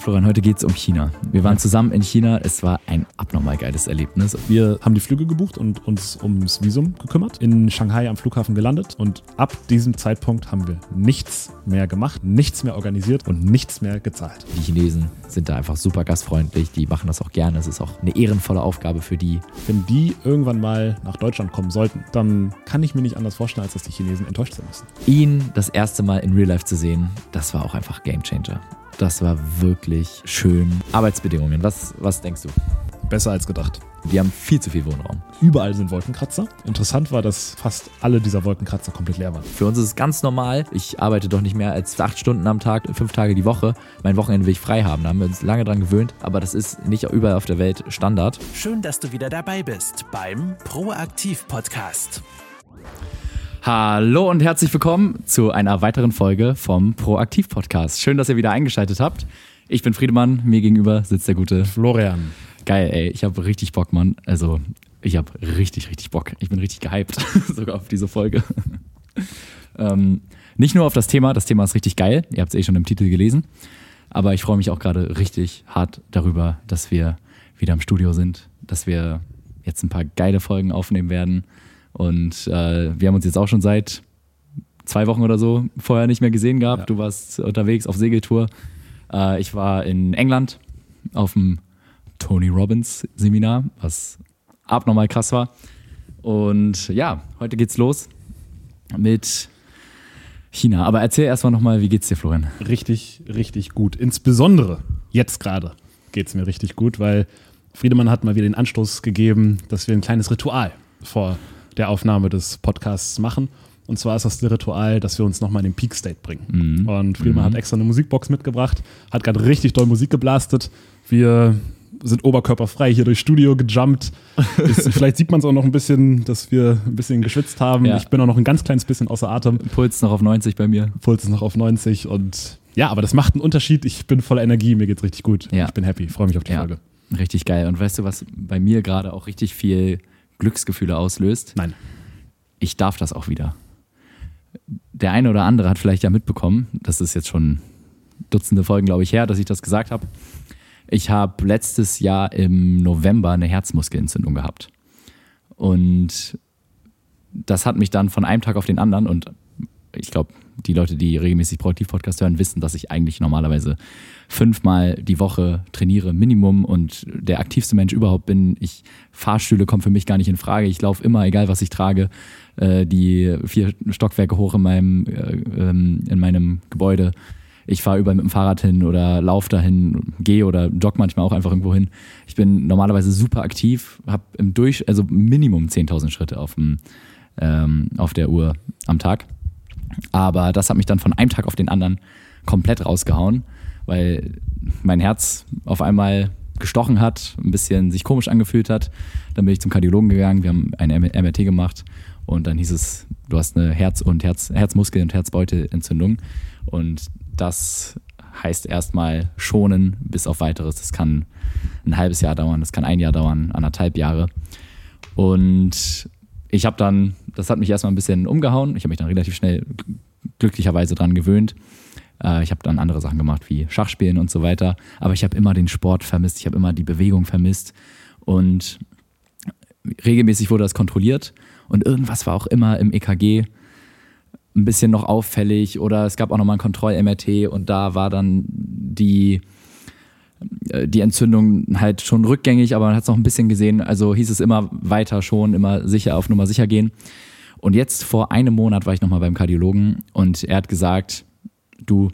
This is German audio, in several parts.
Florian, heute geht es um China. Wir waren zusammen in China. Es war ein abnormal geiles Erlebnis. Wir haben die Flüge gebucht und uns ums Visum gekümmert, in Shanghai am Flughafen gelandet und ab diesem Zeitpunkt haben wir nichts mehr gemacht, nichts mehr organisiert und nichts mehr gezahlt. Die Chinesen sind da einfach super gastfreundlich. Die machen das auch gerne. Es ist auch eine ehrenvolle Aufgabe für die. Wenn die irgendwann mal nach Deutschland kommen sollten, dann kann ich mir nicht anders vorstellen, als dass die Chinesen enttäuscht sein müssen. Ihn das erste Mal in Real Life zu sehen, das war auch einfach Game Changer. Das war wirklich schön. Arbeitsbedingungen, was, was denkst du? Besser als gedacht. Wir haben viel zu viel Wohnraum. Überall sind Wolkenkratzer. Interessant war, dass fast alle dieser Wolkenkratzer komplett leer waren. Für uns ist es ganz normal. Ich arbeite doch nicht mehr als acht Stunden am Tag, fünf Tage die Woche. Mein Wochenende will ich frei haben. Da haben wir uns lange dran gewöhnt. Aber das ist nicht überall auf der Welt Standard. Schön, dass du wieder dabei bist beim Proaktiv Podcast. Hallo und herzlich willkommen zu einer weiteren Folge vom Proaktiv Podcast. Schön, dass ihr wieder eingeschaltet habt. Ich bin Friedemann, mir gegenüber sitzt der gute Florian. Geil, ey, ich habe richtig Bock, Mann. Also, ich habe richtig, richtig Bock. Ich bin richtig gehypt, sogar auf diese Folge. ähm, nicht nur auf das Thema, das Thema ist richtig geil, ihr habt es eh schon im Titel gelesen, aber ich freue mich auch gerade richtig hart darüber, dass wir wieder im Studio sind, dass wir jetzt ein paar geile Folgen aufnehmen werden und äh, wir haben uns jetzt auch schon seit zwei Wochen oder so vorher nicht mehr gesehen gehabt. Ja. Du warst unterwegs auf Segeltour. Äh, ich war in England auf dem Tony Robbins Seminar, was abnormal krass war. Und ja, heute geht's los mit China. Aber erzähl erstmal nochmal, wie geht's dir, Florian? Richtig, richtig gut. Insbesondere jetzt gerade geht's mir richtig gut, weil Friedemann hat mal wieder den Anstoß gegeben, dass wir ein kleines Ritual vor der Aufnahme des Podcasts machen. Und zwar ist das Ritual, dass wir uns nochmal in den Peak State bringen. Mhm. Und Friedemann mhm. hat extra eine Musikbox mitgebracht, hat gerade richtig doll Musik geblastet. Wir sind oberkörperfrei hier durchs Studio gejumpt. Ist, vielleicht sieht man es auch noch ein bisschen, dass wir ein bisschen geschwitzt haben. Ja. Ich bin auch noch ein ganz kleines bisschen außer Atem. Puls noch auf 90 bei mir. Puls ist noch auf 90 und ja, aber das macht einen Unterschied. Ich bin voller Energie, mir geht's richtig gut. Ja. Ich bin happy, freue mich auf die ja. Folge. Richtig geil. Und weißt du, was bei mir gerade auch richtig viel Glücksgefühle auslöst. Nein. Ich darf das auch wieder. Der eine oder andere hat vielleicht ja mitbekommen, das ist jetzt schon Dutzende Folgen, glaube ich, her, dass ich das gesagt habe. Ich habe letztes Jahr im November eine Herzmuskelentzündung gehabt. Und das hat mich dann von einem Tag auf den anderen und ich glaube, die Leute, die regelmäßig Produktiv-Podcast hören, wissen, dass ich eigentlich normalerweise fünfmal die Woche trainiere, Minimum und der aktivste Mensch überhaupt bin. Ich Fahrstühle kommen für mich gar nicht in Frage. Ich laufe immer, egal was ich trage, äh, die vier Stockwerke hoch in meinem, äh, ähm, in meinem Gebäude. Ich fahre überall mit dem Fahrrad hin oder laufe dahin, gehe oder jogge manchmal auch einfach irgendwo hin. Ich bin normalerweise super aktiv, habe im Durch, also Minimum 10.000 Schritte auf, dem, ähm, auf der Uhr am Tag. Aber das hat mich dann von einem Tag auf den anderen komplett rausgehauen, weil mein Herz auf einmal gestochen hat, ein bisschen sich komisch angefühlt hat. Dann bin ich zum Kardiologen gegangen, wir haben eine MRT gemacht und dann hieß es, du hast eine Herz- und Herz, Herzmuskel- und Herzbeutelentzündung. Und das heißt erstmal schonen bis auf weiteres. Das kann ein halbes Jahr dauern, das kann ein Jahr dauern, anderthalb Jahre. Und ich habe dann, das hat mich erstmal ein bisschen umgehauen. Ich habe mich dann relativ schnell glücklicherweise dran gewöhnt. Äh, ich habe dann andere Sachen gemacht, wie Schachspielen und so weiter. Aber ich habe immer den Sport vermisst, ich habe immer die Bewegung vermisst. Und regelmäßig wurde das kontrolliert. Und irgendwas war auch immer im EKG ein bisschen noch auffällig. Oder es gab auch nochmal ein Kontroll-MRT und da war dann die die Entzündung halt schon rückgängig, aber man hat es noch ein bisschen gesehen. Also hieß es immer weiter schon, immer sicher auf Nummer sicher gehen. Und jetzt vor einem Monat war ich nochmal beim Kardiologen und er hat gesagt, du,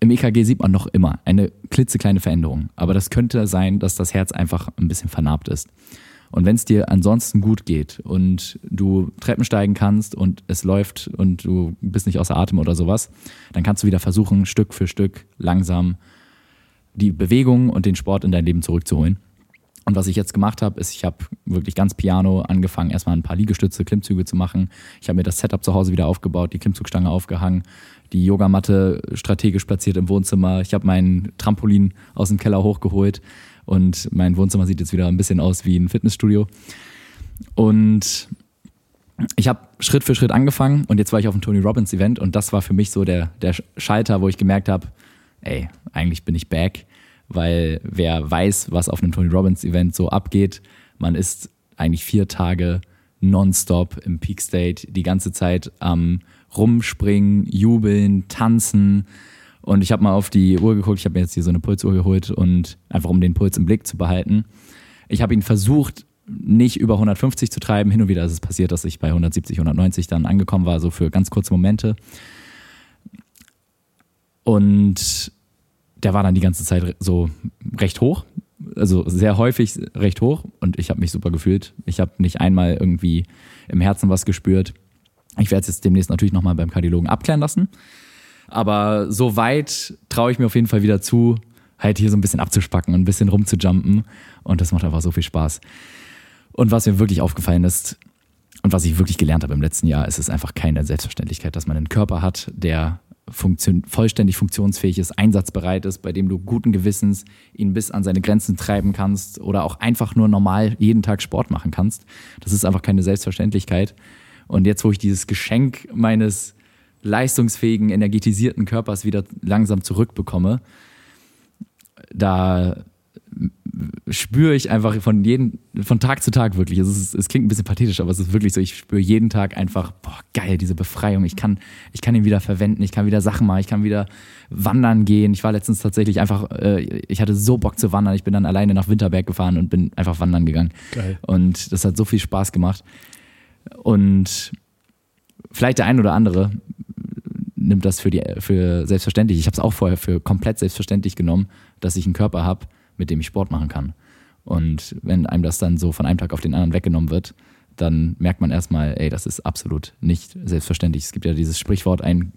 im EKG sieht man noch immer eine klitzekleine Veränderung, aber das könnte sein, dass das Herz einfach ein bisschen vernarbt ist. Und wenn es dir ansonsten gut geht und du Treppen steigen kannst und es läuft und du bist nicht außer Atem oder sowas, dann kannst du wieder versuchen, Stück für Stück langsam die Bewegung und den Sport in dein Leben zurückzuholen. Und was ich jetzt gemacht habe, ist, ich habe wirklich ganz piano angefangen, erstmal ein paar Liegestütze, Klimmzüge zu machen. Ich habe mir das Setup zu Hause wieder aufgebaut, die Klimmzugstange aufgehangen, die Yogamatte strategisch platziert im Wohnzimmer. Ich habe meinen Trampolin aus dem Keller hochgeholt und mein Wohnzimmer sieht jetzt wieder ein bisschen aus wie ein Fitnessstudio. Und ich habe Schritt für Schritt angefangen und jetzt war ich auf dem Tony Robbins Event und das war für mich so der, der Schalter, wo ich gemerkt habe, ey, eigentlich bin ich back, weil wer weiß, was auf einem Tony Robbins Event so abgeht, man ist eigentlich vier Tage nonstop im Peak State, die ganze Zeit am Rumspringen, Jubeln, Tanzen. Und ich habe mal auf die Uhr geguckt, ich habe mir jetzt hier so eine Pulsuhr geholt und einfach um den Puls im Blick zu behalten. Ich habe ihn versucht, nicht über 150 zu treiben. Hin und wieder ist es passiert, dass ich bei 170, 190 dann angekommen war, so für ganz kurze Momente. Und der war dann die ganze Zeit so recht hoch, also sehr häufig recht hoch und ich habe mich super gefühlt. Ich habe nicht einmal irgendwie im Herzen was gespürt. Ich werde es jetzt demnächst natürlich nochmal beim Kardiologen abklären lassen. Aber so weit traue ich mir auf jeden Fall wieder zu, halt hier so ein bisschen abzuspacken und ein bisschen rumzujumpen. Und das macht einfach so viel Spaß. Und was mir wirklich aufgefallen ist und was ich wirklich gelernt habe im letzten Jahr, ist es einfach keine Selbstverständlichkeit, dass man einen Körper hat, der funktion vollständig funktionsfähig ist, einsatzbereit ist, bei dem du guten Gewissens ihn bis an seine Grenzen treiben kannst oder auch einfach nur normal jeden Tag Sport machen kannst. Das ist einfach keine Selbstverständlichkeit. Und jetzt, wo ich dieses Geschenk meines leistungsfähigen, energetisierten Körpers wieder langsam zurückbekomme, da spüre ich einfach von jeden, von Tag zu Tag wirklich. Es, ist, es klingt ein bisschen pathetisch, aber es ist wirklich so, ich spüre jeden Tag einfach, boah, geil, diese Befreiung. Ich kann, ich kann ihn wieder verwenden, ich kann wieder Sachen machen, ich kann wieder wandern gehen. Ich war letztens tatsächlich einfach, äh, ich hatte so Bock zu wandern. Ich bin dann alleine nach Winterberg gefahren und bin einfach wandern gegangen. Geil. Und das hat so viel Spaß gemacht. Und vielleicht der ein oder andere nimmt das für, die, für selbstverständlich. Ich habe es auch vorher für komplett selbstverständlich genommen, dass ich einen Körper habe, mit dem ich Sport machen kann. Und wenn einem das dann so von einem Tag auf den anderen weggenommen wird, dann merkt man erstmal, ey, das ist absolut nicht selbstverständlich. Es gibt ja dieses Sprichwort, ein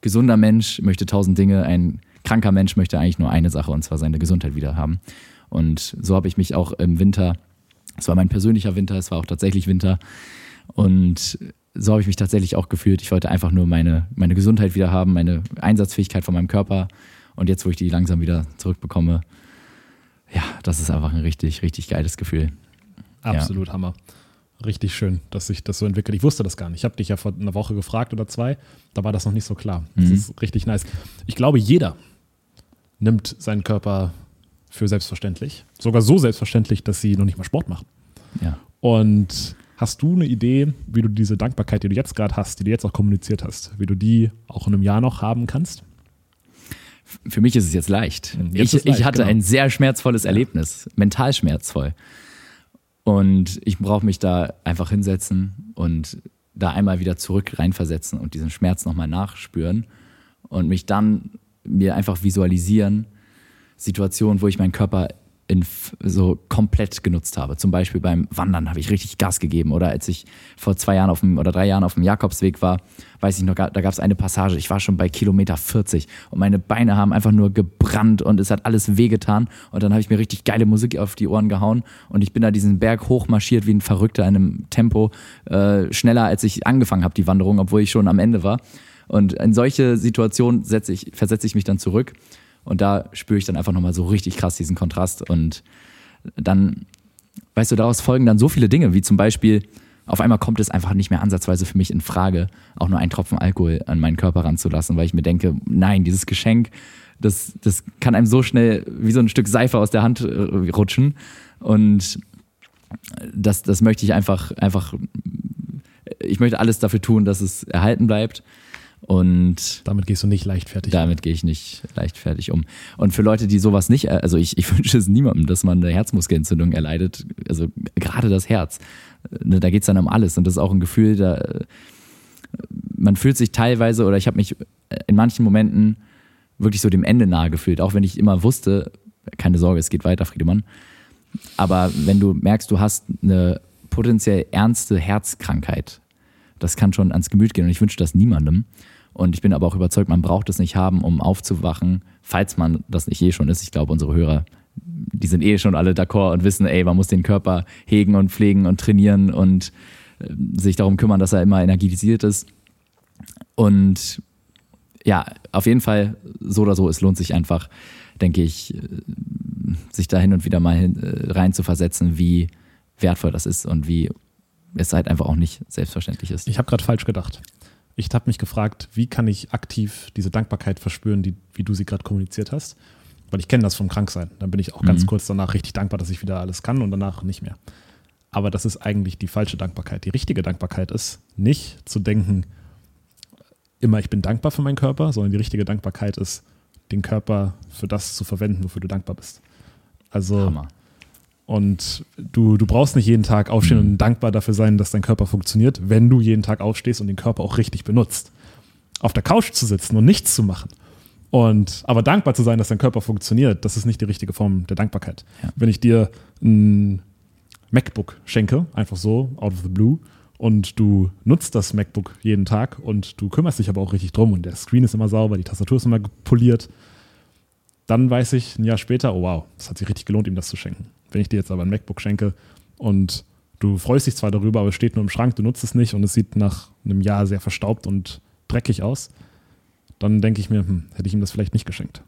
gesunder Mensch möchte tausend Dinge, ein kranker Mensch möchte eigentlich nur eine Sache und zwar seine Gesundheit wieder haben. Und so habe ich mich auch im Winter, es war mein persönlicher Winter, es war auch tatsächlich Winter und so habe ich mich tatsächlich auch gefühlt. Ich wollte einfach nur meine, meine Gesundheit wieder haben, meine Einsatzfähigkeit von meinem Körper und jetzt, wo ich die langsam wieder zurückbekomme, ja, das ist einfach ein richtig, richtig geiles Gefühl. Absolut ja. Hammer. Richtig schön, dass sich das so entwickelt. Ich wusste das gar nicht. Ich habe dich ja vor einer Woche gefragt oder zwei. Da war das noch nicht so klar. Das mhm. ist richtig nice. Ich glaube, jeder nimmt seinen Körper für selbstverständlich. Sogar so selbstverständlich, dass sie noch nicht mal Sport machen. Ja. Und hast du eine Idee, wie du diese Dankbarkeit, die du jetzt gerade hast, die du jetzt auch kommuniziert hast, wie du die auch in einem Jahr noch haben kannst? Für mich ist es jetzt leicht. Jetzt ich, leicht, ich hatte genau. ein sehr schmerzvolles Erlebnis, mental schmerzvoll. Und ich brauche mich da einfach hinsetzen und da einmal wieder zurück reinversetzen und diesen Schmerz nochmal nachspüren und mich dann mir einfach visualisieren, Situationen, wo ich meinen Körper in, so komplett genutzt habe. Zum Beispiel beim Wandern habe ich richtig Gas gegeben. Oder als ich vor zwei Jahren auf dem, oder drei Jahren auf dem Jakobsweg war, weiß ich noch, da gab es eine Passage. Ich war schon bei Kilometer 40 und meine Beine haben einfach nur gebrannt und es hat alles wehgetan. Und dann habe ich mir richtig geile Musik auf die Ohren gehauen und ich bin da diesen Berg hochmarschiert wie ein Verrückter in einem Tempo, äh, schneller als ich angefangen habe, die Wanderung, obwohl ich schon am Ende war. Und in solche Situationen setze ich, versetze ich mich dann zurück und da spüre ich dann einfach nochmal so richtig krass diesen Kontrast. Und dann, weißt du, daraus folgen dann so viele Dinge, wie zum Beispiel, auf einmal kommt es einfach nicht mehr ansatzweise für mich in Frage, auch nur einen Tropfen Alkohol an meinen Körper ranzulassen, weil ich mir denke, nein, dieses Geschenk, das, das kann einem so schnell wie so ein Stück Seife aus der Hand äh, rutschen. Und das, das möchte ich einfach, einfach, ich möchte alles dafür tun, dass es erhalten bleibt. Und damit gehst du nicht leichtfertig Damit um. gehe ich nicht leichtfertig um. Und für Leute, die sowas nicht, also ich, ich wünsche es niemandem, dass man eine Herzmuskelentzündung erleidet, also gerade das Herz. Ne, da geht es dann um alles. Und das ist auch ein Gefühl, da man fühlt sich teilweise, oder ich habe mich in manchen Momenten wirklich so dem Ende nahe gefühlt, auch wenn ich immer wusste, keine Sorge, es geht weiter, Friedemann. Aber wenn du merkst, du hast eine potenziell ernste Herzkrankheit, das kann schon ans Gemüt gehen und ich wünsche das niemandem. Und ich bin aber auch überzeugt, man braucht es nicht haben, um aufzuwachen, falls man das nicht eh schon ist. Ich glaube, unsere Hörer, die sind eh schon alle d'accord und wissen, ey, man muss den Körper hegen und pflegen und trainieren und äh, sich darum kümmern, dass er immer energetisiert ist. Und ja, auf jeden Fall, so oder so, es lohnt sich einfach, denke ich, äh, sich da hin und wieder mal äh, rein zu versetzen, wie wertvoll das ist und wie es halt einfach auch nicht selbstverständlich ist. Ich habe gerade falsch gedacht. ich habe mich gefragt, wie kann ich aktiv diese Dankbarkeit verspüren, die, wie du sie gerade kommuniziert hast. Weil ich kenne das vom Kranksein. Dann bin ich auch ganz Mhm. kurz danach richtig dankbar, dass ich wieder alles kann und danach nicht mehr. Aber das ist eigentlich die falsche Dankbarkeit. Die richtige Dankbarkeit ist nicht zu denken, immer ich bin dankbar für meinen Körper, sondern die richtige Dankbarkeit ist, den Körper für das zu verwenden, wofür du dankbar bist. Also Hammer. Und du, du brauchst nicht jeden Tag aufstehen Mhm. und dankbar dafür sein, dass dein Körper funktioniert, wenn du jeden Tag aufstehst und den Körper auch richtig benutzt. Auf der Couch zu sitzen und nichts zu machen. Und aber dankbar zu sein, dass dein Körper funktioniert, das ist nicht die richtige Form der Dankbarkeit. Ja. Wenn ich dir ein MacBook schenke, einfach so, out of the blue, und du nutzt das MacBook jeden Tag und du kümmerst dich aber auch richtig drum und der Screen ist immer sauber, die Tastatur ist immer poliert, dann weiß ich ein Jahr später, oh wow, das hat sich richtig gelohnt, ihm das zu schenken. Wenn ich dir jetzt aber ein MacBook schenke und du freust dich zwar darüber, aber es steht nur im Schrank, du nutzt es nicht und es sieht nach einem Jahr sehr verstaubt und dreckig aus, dann denke ich mir, hm, hätte ich ihm das vielleicht nicht geschenkt.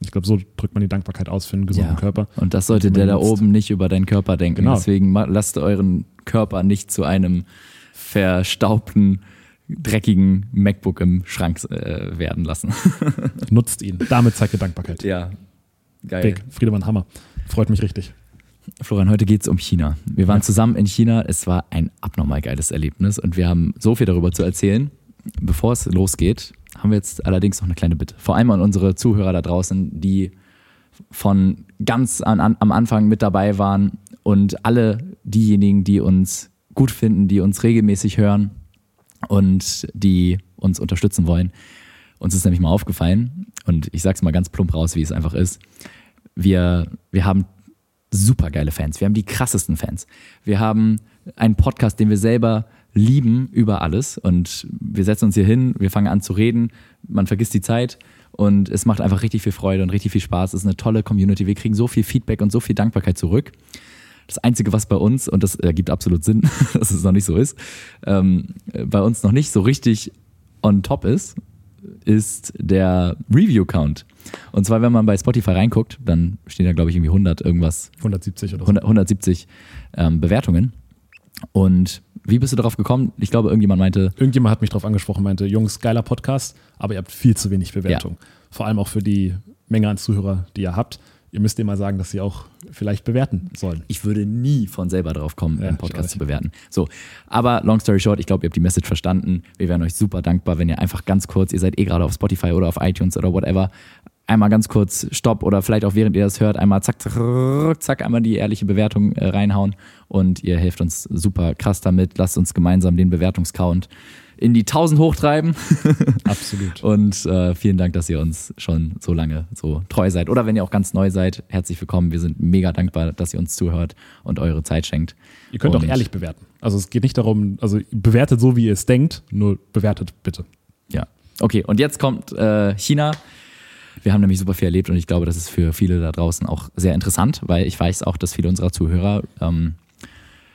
Ich glaube, so drückt man die Dankbarkeit aus für einen gesunden Ja. Körper. Und das sollte der da oben nicht über deinen Körper denken. Genau. Deswegen lasst euren Körper nicht zu einem verstaubten, dreckigen MacBook im Schrank äh, werden lassen. Nutzt ihn. Damit zeigt ihr Dankbarkeit. ja, geil. Big. Friedemann Hammer. Freut mich richtig. Florian, heute geht es um China. Wir waren zusammen in China. Es war ein abnormal geiles Erlebnis und wir haben so viel darüber zu erzählen. Bevor es losgeht, haben wir jetzt allerdings noch eine kleine Bitte. Vor allem an unsere Zuhörer da draußen, die von ganz an, an, am Anfang mit dabei waren und alle diejenigen, die uns gut finden, die uns regelmäßig hören und die uns unterstützen wollen. Uns ist nämlich mal aufgefallen, und ich sag's mal ganz plump raus, wie es einfach ist. Wir, wir haben super geile Fans. Wir haben die krassesten Fans. Wir haben einen Podcast, den wir selber lieben über alles. Und wir setzen uns hier hin, wir fangen an zu reden, man vergisst die Zeit und es macht einfach richtig viel Freude und richtig viel Spaß. Es ist eine tolle Community. Wir kriegen so viel Feedback und so viel Dankbarkeit zurück. Das Einzige, was bei uns, und das ergibt absolut Sinn, dass es noch nicht so ist, ähm, bei uns noch nicht so richtig on top ist, ist der Review-Count. Und zwar, wenn man bei Spotify reinguckt, dann stehen da, glaube ich, irgendwie 100 irgendwas 170 oder so. 100, 170 ähm, Bewertungen. Und wie bist du darauf gekommen? Ich glaube, irgendjemand meinte, Irgendjemand hat mich darauf angesprochen, meinte, Jungs, geiler Podcast, aber ihr habt viel zu wenig Bewertung. Vor allem auch für die Menge an Zuhörer, die ihr habt. Ihr müsst ihr mal sagen, dass sie auch vielleicht bewerten sollen. ich würde nie von selber drauf kommen, Ja, einen Podcast zu bewerten. So, aber long story short, ich glaube, ihr habt die Message verstanden. Wir wären euch super dankbar, wenn ihr einfach ganz kurz, ihr seid eh gerade auf Spotify oder auf iTunes oder whatever, einmal ganz kurz Stopp oder vielleicht auch während ihr das hört, einmal zack, zack, zack, einmal die ehrliche Bewertung äh, reinhauen und ihr helft uns super krass damit. Lasst uns gemeinsam den Bewertungscount in die 1000 hochtreiben. Absolut. Und äh, vielen Dank, dass ihr uns schon so lange so treu seid. Oder wenn ihr auch ganz neu seid, herzlich willkommen. Wir sind mega dankbar, dass ihr uns zuhört und eure Zeit schenkt. Ihr könnt auch Und- ehrlich bewerten. Also es geht nicht darum, also bewertet so, wie ihr es denkt, nur bewertet bitte. Ja. Okay, und jetzt kommt äh, China. Wir haben nämlich super viel erlebt und ich glaube, das ist für viele da draußen auch sehr interessant, weil ich weiß auch, dass viele unserer Zuhörer ähm,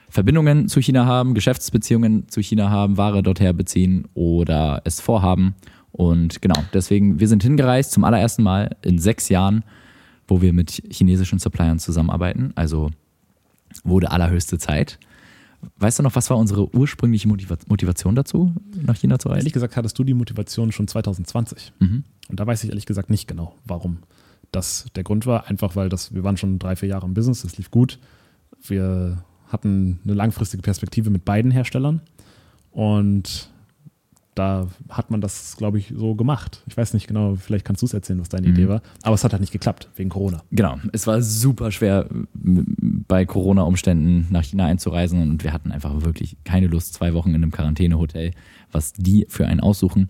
Verbindungen zu China haben, Geschäftsbeziehungen zu China haben, Ware dorther beziehen oder es vorhaben. Und genau, deswegen, wir sind hingereist zum allerersten Mal in sechs Jahren, wo wir mit chinesischen Suppliern zusammenarbeiten. Also wurde allerhöchste Zeit. Weißt du noch, was war unsere ursprüngliche Motiva Motivation dazu, nach China zu reisen? Ehrlich gesagt hattest du die Motivation schon 2020. Mhm. Und da weiß ich ehrlich gesagt nicht genau, warum das der Grund war. Einfach weil das, wir waren schon drei, vier Jahre im Business, es lief gut. Wir hatten eine langfristige Perspektive mit beiden Herstellern. Und da hat man das, glaube ich, so gemacht. Ich weiß nicht genau, vielleicht kannst du es erzählen, was deine Mhm. Idee war. Aber es hat halt nicht geklappt, wegen Corona. Genau, es war super schwer bei Corona-Umständen nach China einzureisen und wir hatten einfach wirklich keine Lust, zwei Wochen in einem Quarantänehotel, was die für einen aussuchen,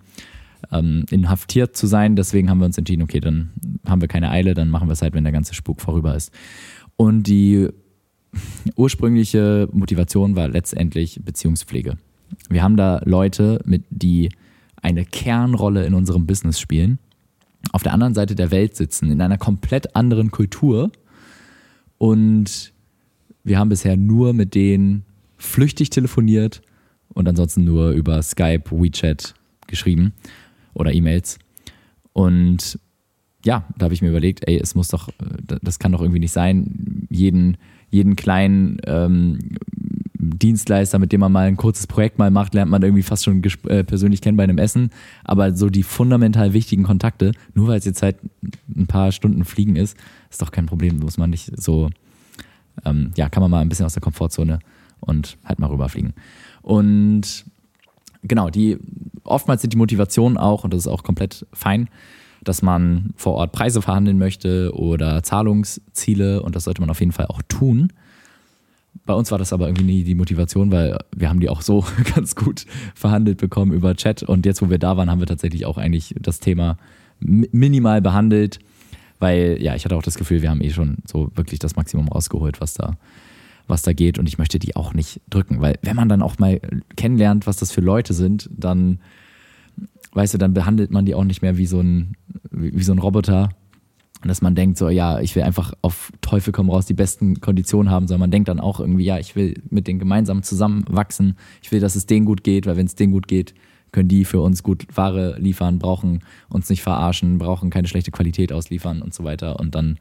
ähm, inhaftiert zu sein. Deswegen haben wir uns entschieden, okay, dann haben wir keine Eile, dann machen wir es halt, wenn der ganze Spuk vorüber ist. Und die ursprüngliche Motivation war letztendlich Beziehungspflege. Wir haben da Leute, mit die eine Kernrolle in unserem Business spielen, auf der anderen Seite der Welt sitzen, in einer komplett anderen Kultur. Und wir haben bisher nur mit denen flüchtig telefoniert und ansonsten nur über Skype, WeChat geschrieben oder E-Mails. Und ja, da habe ich mir überlegt, ey, es muss doch, das kann doch irgendwie nicht sein, jeden, jeden kleinen ähm, Dienstleister, mit dem man mal ein kurzes Projekt mal macht, lernt man irgendwie fast schon äh, persönlich kennen bei einem Essen. Aber so die fundamental wichtigen Kontakte, nur weil es jetzt halt ein paar Stunden Fliegen ist, ist doch kein Problem. Muss man nicht so, ähm, ja, kann man mal ein bisschen aus der Komfortzone und halt mal rüberfliegen. Und genau, die oftmals sind die Motivationen auch, und das ist auch komplett fein, dass man vor Ort Preise verhandeln möchte oder Zahlungsziele und das sollte man auf jeden Fall auch tun. Bei uns war das aber irgendwie nie die Motivation, weil wir haben die auch so ganz gut verhandelt bekommen über Chat und jetzt, wo wir da waren, haben wir tatsächlich auch eigentlich das Thema mi- minimal behandelt, weil ja, ich hatte auch das Gefühl, wir haben eh schon so wirklich das Maximum rausgeholt, was da, was da geht und ich möchte die auch nicht drücken, weil wenn man dann auch mal kennenlernt, was das für Leute sind, dann weißt du, dann behandelt man die auch nicht mehr wie so ein, wie wie so ein Roboter. Und dass man denkt, so, ja, ich will einfach auf Teufel komm raus die besten Konditionen haben, sondern man denkt dann auch irgendwie, ja, ich will mit denen gemeinsam zusammenwachsen. Ich will, dass es denen gut geht, weil wenn es denen gut geht, können die für uns gut Ware liefern, brauchen uns nicht verarschen, brauchen keine schlechte Qualität ausliefern und so weiter. Und dann,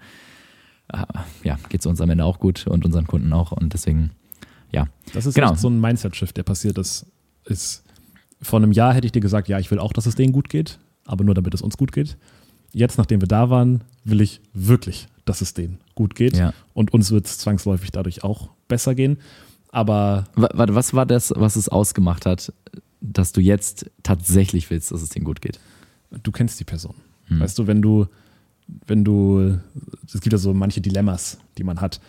ja, geht es uns am Ende auch gut und unseren Kunden auch. Und deswegen, ja. Das ist Genau. so ein Mindset-Shift, der passiert ist. ist. Vor einem Jahr hätte ich dir gesagt, ja, ich will auch, dass es denen gut geht, aber nur damit es uns gut geht. Jetzt, nachdem wir da waren, will ich wirklich, dass es denen gut geht. Ja. Und uns wird es zwangsläufig dadurch auch besser gehen. Aber Wa- Warte, was war das, was es ausgemacht hat, dass du jetzt tatsächlich willst, dass es denen gut geht? du kennst die Person. Hm. Weißt du, wenn du, wenn du, es gibt ja so manche Dilemmas, die man hat.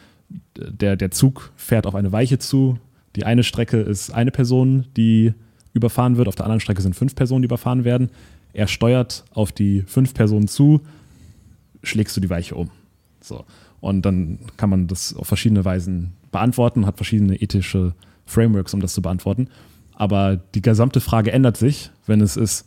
Der, der Zug fährt auf eine Weiche zu. Die eine Strecke ist eine Person, die überfahren wird, auf der anderen Strecke sind fünf Personen, die überfahren werden. Er steuert auf die fünf Personen zu, schlägst du die Weiche um. So. Und dann kann man das auf verschiedene Weisen beantworten, hat verschiedene ethische Frameworks, um das zu beantworten. Aber die gesamte Frage ändert sich, wenn es ist,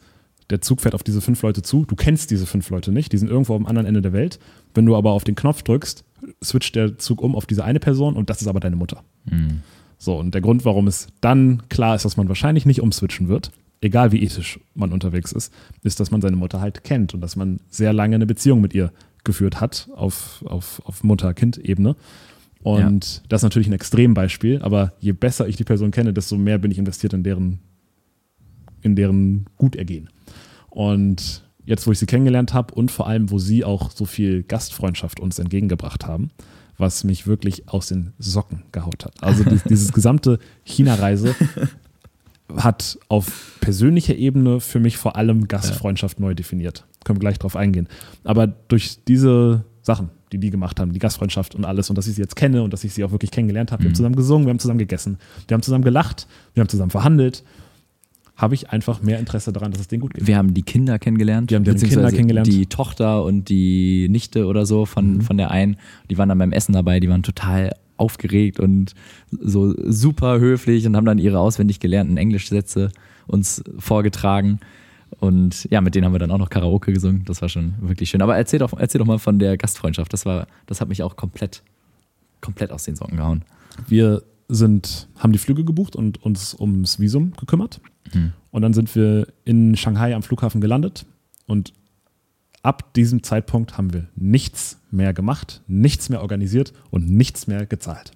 der Zug fährt auf diese fünf Leute zu, du kennst diese fünf Leute nicht, die sind irgendwo am anderen Ende der Welt. Wenn du aber auf den Knopf drückst, switcht der Zug um auf diese eine Person und das ist aber deine Mutter. Hm. So, und der Grund, warum es dann klar ist, dass man wahrscheinlich nicht umswitchen wird, egal wie ethisch man unterwegs ist, ist, dass man seine Mutter halt kennt und dass man sehr lange eine Beziehung mit ihr geführt hat auf, auf, auf Mutter-Kind-Ebene. Und das ist natürlich ein Extrembeispiel, aber je besser ich die Person kenne, desto mehr bin ich investiert in deren, in deren Gutergehen. Und jetzt, wo ich sie kennengelernt habe und vor allem, wo sie auch so viel Gastfreundschaft uns entgegengebracht haben, was mich wirklich aus den Socken gehaut hat. Also dies- dieses gesamte China-Reise hat auf persönlicher Ebene für mich vor allem Gastfreundschaft neu definiert. Können wir gleich drauf eingehen. Aber durch diese Sachen, die die gemacht haben, die Gastfreundschaft und alles und dass ich sie jetzt kenne und dass ich sie auch wirklich kennengelernt habe, wir haben zusammen gesungen, wir haben zusammen gegessen, wir haben zusammen gelacht, wir haben zusammen verhandelt, habe ich einfach mehr Interesse daran, dass es denen gut geht. Wir haben die Kinder kennengelernt. Wir haben deren Kinder kennengelernt. Die Tochter und die Nichte oder so von, von der einen. Die waren dann beim Essen dabei, die waren total aufgeregt und so super höflich und haben dann ihre auswendig gelernten Englischsätze uns vorgetragen. Und ja, mit denen haben wir dann auch noch Karaoke gesungen. Das war schon wirklich schön. Aber erzähl doch, erzähl doch mal von der Gastfreundschaft. Das war, das hat mich auch komplett, komplett aus den Socken gehauen. Wir sind, haben die Flüge gebucht und uns ums Visum gekümmert. Und dann sind wir in Shanghai am Flughafen gelandet. Und ab diesem Zeitpunkt haben wir nichts mehr gemacht, nichts mehr organisiert und nichts mehr gezahlt.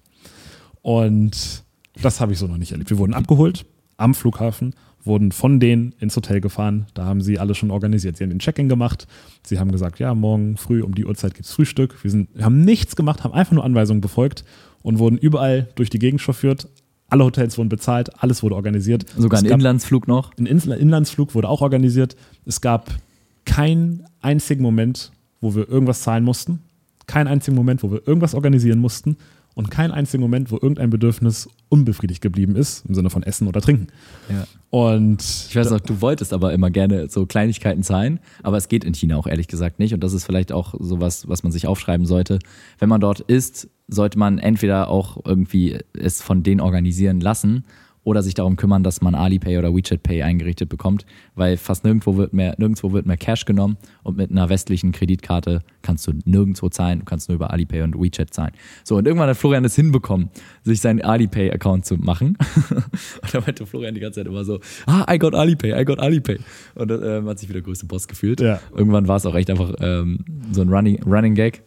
Und das habe ich so noch nicht erlebt. Wir wurden abgeholt am Flughafen, wurden von denen ins Hotel gefahren. Da haben sie alles schon organisiert. Sie haben den Check-in gemacht. Sie haben gesagt, ja, morgen früh um die Uhrzeit gibt es Frühstück. Wir, sind, haben nichts gemacht, haben einfach nur Anweisungen befolgt und wurden überall durch die Gegend chauffiert. Alle Hotels wurden bezahlt, alles wurde organisiert. Sogar ein Inlandsflug noch. ein Inlandsflug wurde auch organisiert. Es gab keinen einzigen Moment, wo wir irgendwas zahlen mussten. Keinen einzigen Moment, wo wir irgendwas organisieren mussten. Und keinen einzigen Moment, wo irgendein Bedürfnis unbefriedigt geblieben ist, im Sinne von Essen oder Trinken. Ja. Und Ich weiß auch, du wolltest aber immer gerne so Kleinigkeiten zahlen, aber es geht in China auch ehrlich gesagt nicht. Und das ist vielleicht auch sowas, was man sich aufschreiben sollte. Wenn man dort ist, sollte man entweder auch irgendwie es von denen organisieren lassen oder sich darum kümmern, dass man Alipay oder WeChat Pay eingerichtet bekommt, weil fast nirgendwo wird mehr, nirgendwo wird mehr Cash genommen und mit einer westlichen Kreditkarte kannst du nirgendwo zahlen, du kannst nur über Alipay und WeChat zahlen. So, und irgendwann hat Florian es hinbekommen, sich seinen Alipay-Account zu machen. und da meinte Florian die ganze Zeit immer so, ah, I got Alipay, I got Alipay. Und ähm, hat sich wieder größte Boss gefühlt. Ja. Irgendwann war es auch echt einfach ähm, so ein Running, Running Gag.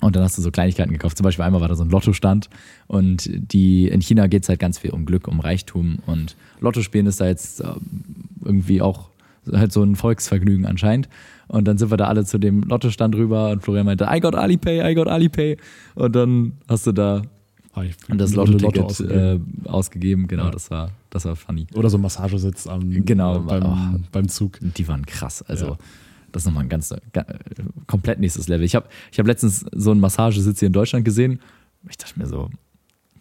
Und dann hast du so Kleinigkeiten gekauft. Zum Beispiel einmal war da so ein Lottostand und die in China geht es halt ganz viel um Glück, um Reichtum und Lotto spielen ist da jetzt äh, irgendwie auch halt so ein Volksvergnügen anscheinend. Und dann sind wir da alle zu dem Lottostand rüber und Florian meinte, I got Alipay, I got Alipay. Und dann hast du da ich- das Lotto Lotto-Ticket ausgegeben. äh, ausgegeben. Genau, Ja. das war, das war funny. Oder so ein Massagesitz am, Genau, äh, beim, oh. beim Zug. Die waren krass. Also, Ja. Das ist nochmal ein ganz, ga- komplett nächstes Level. Ich habe ich hab letztens so einen Massagesitz hier in Deutschland gesehen. Ich dachte mir so,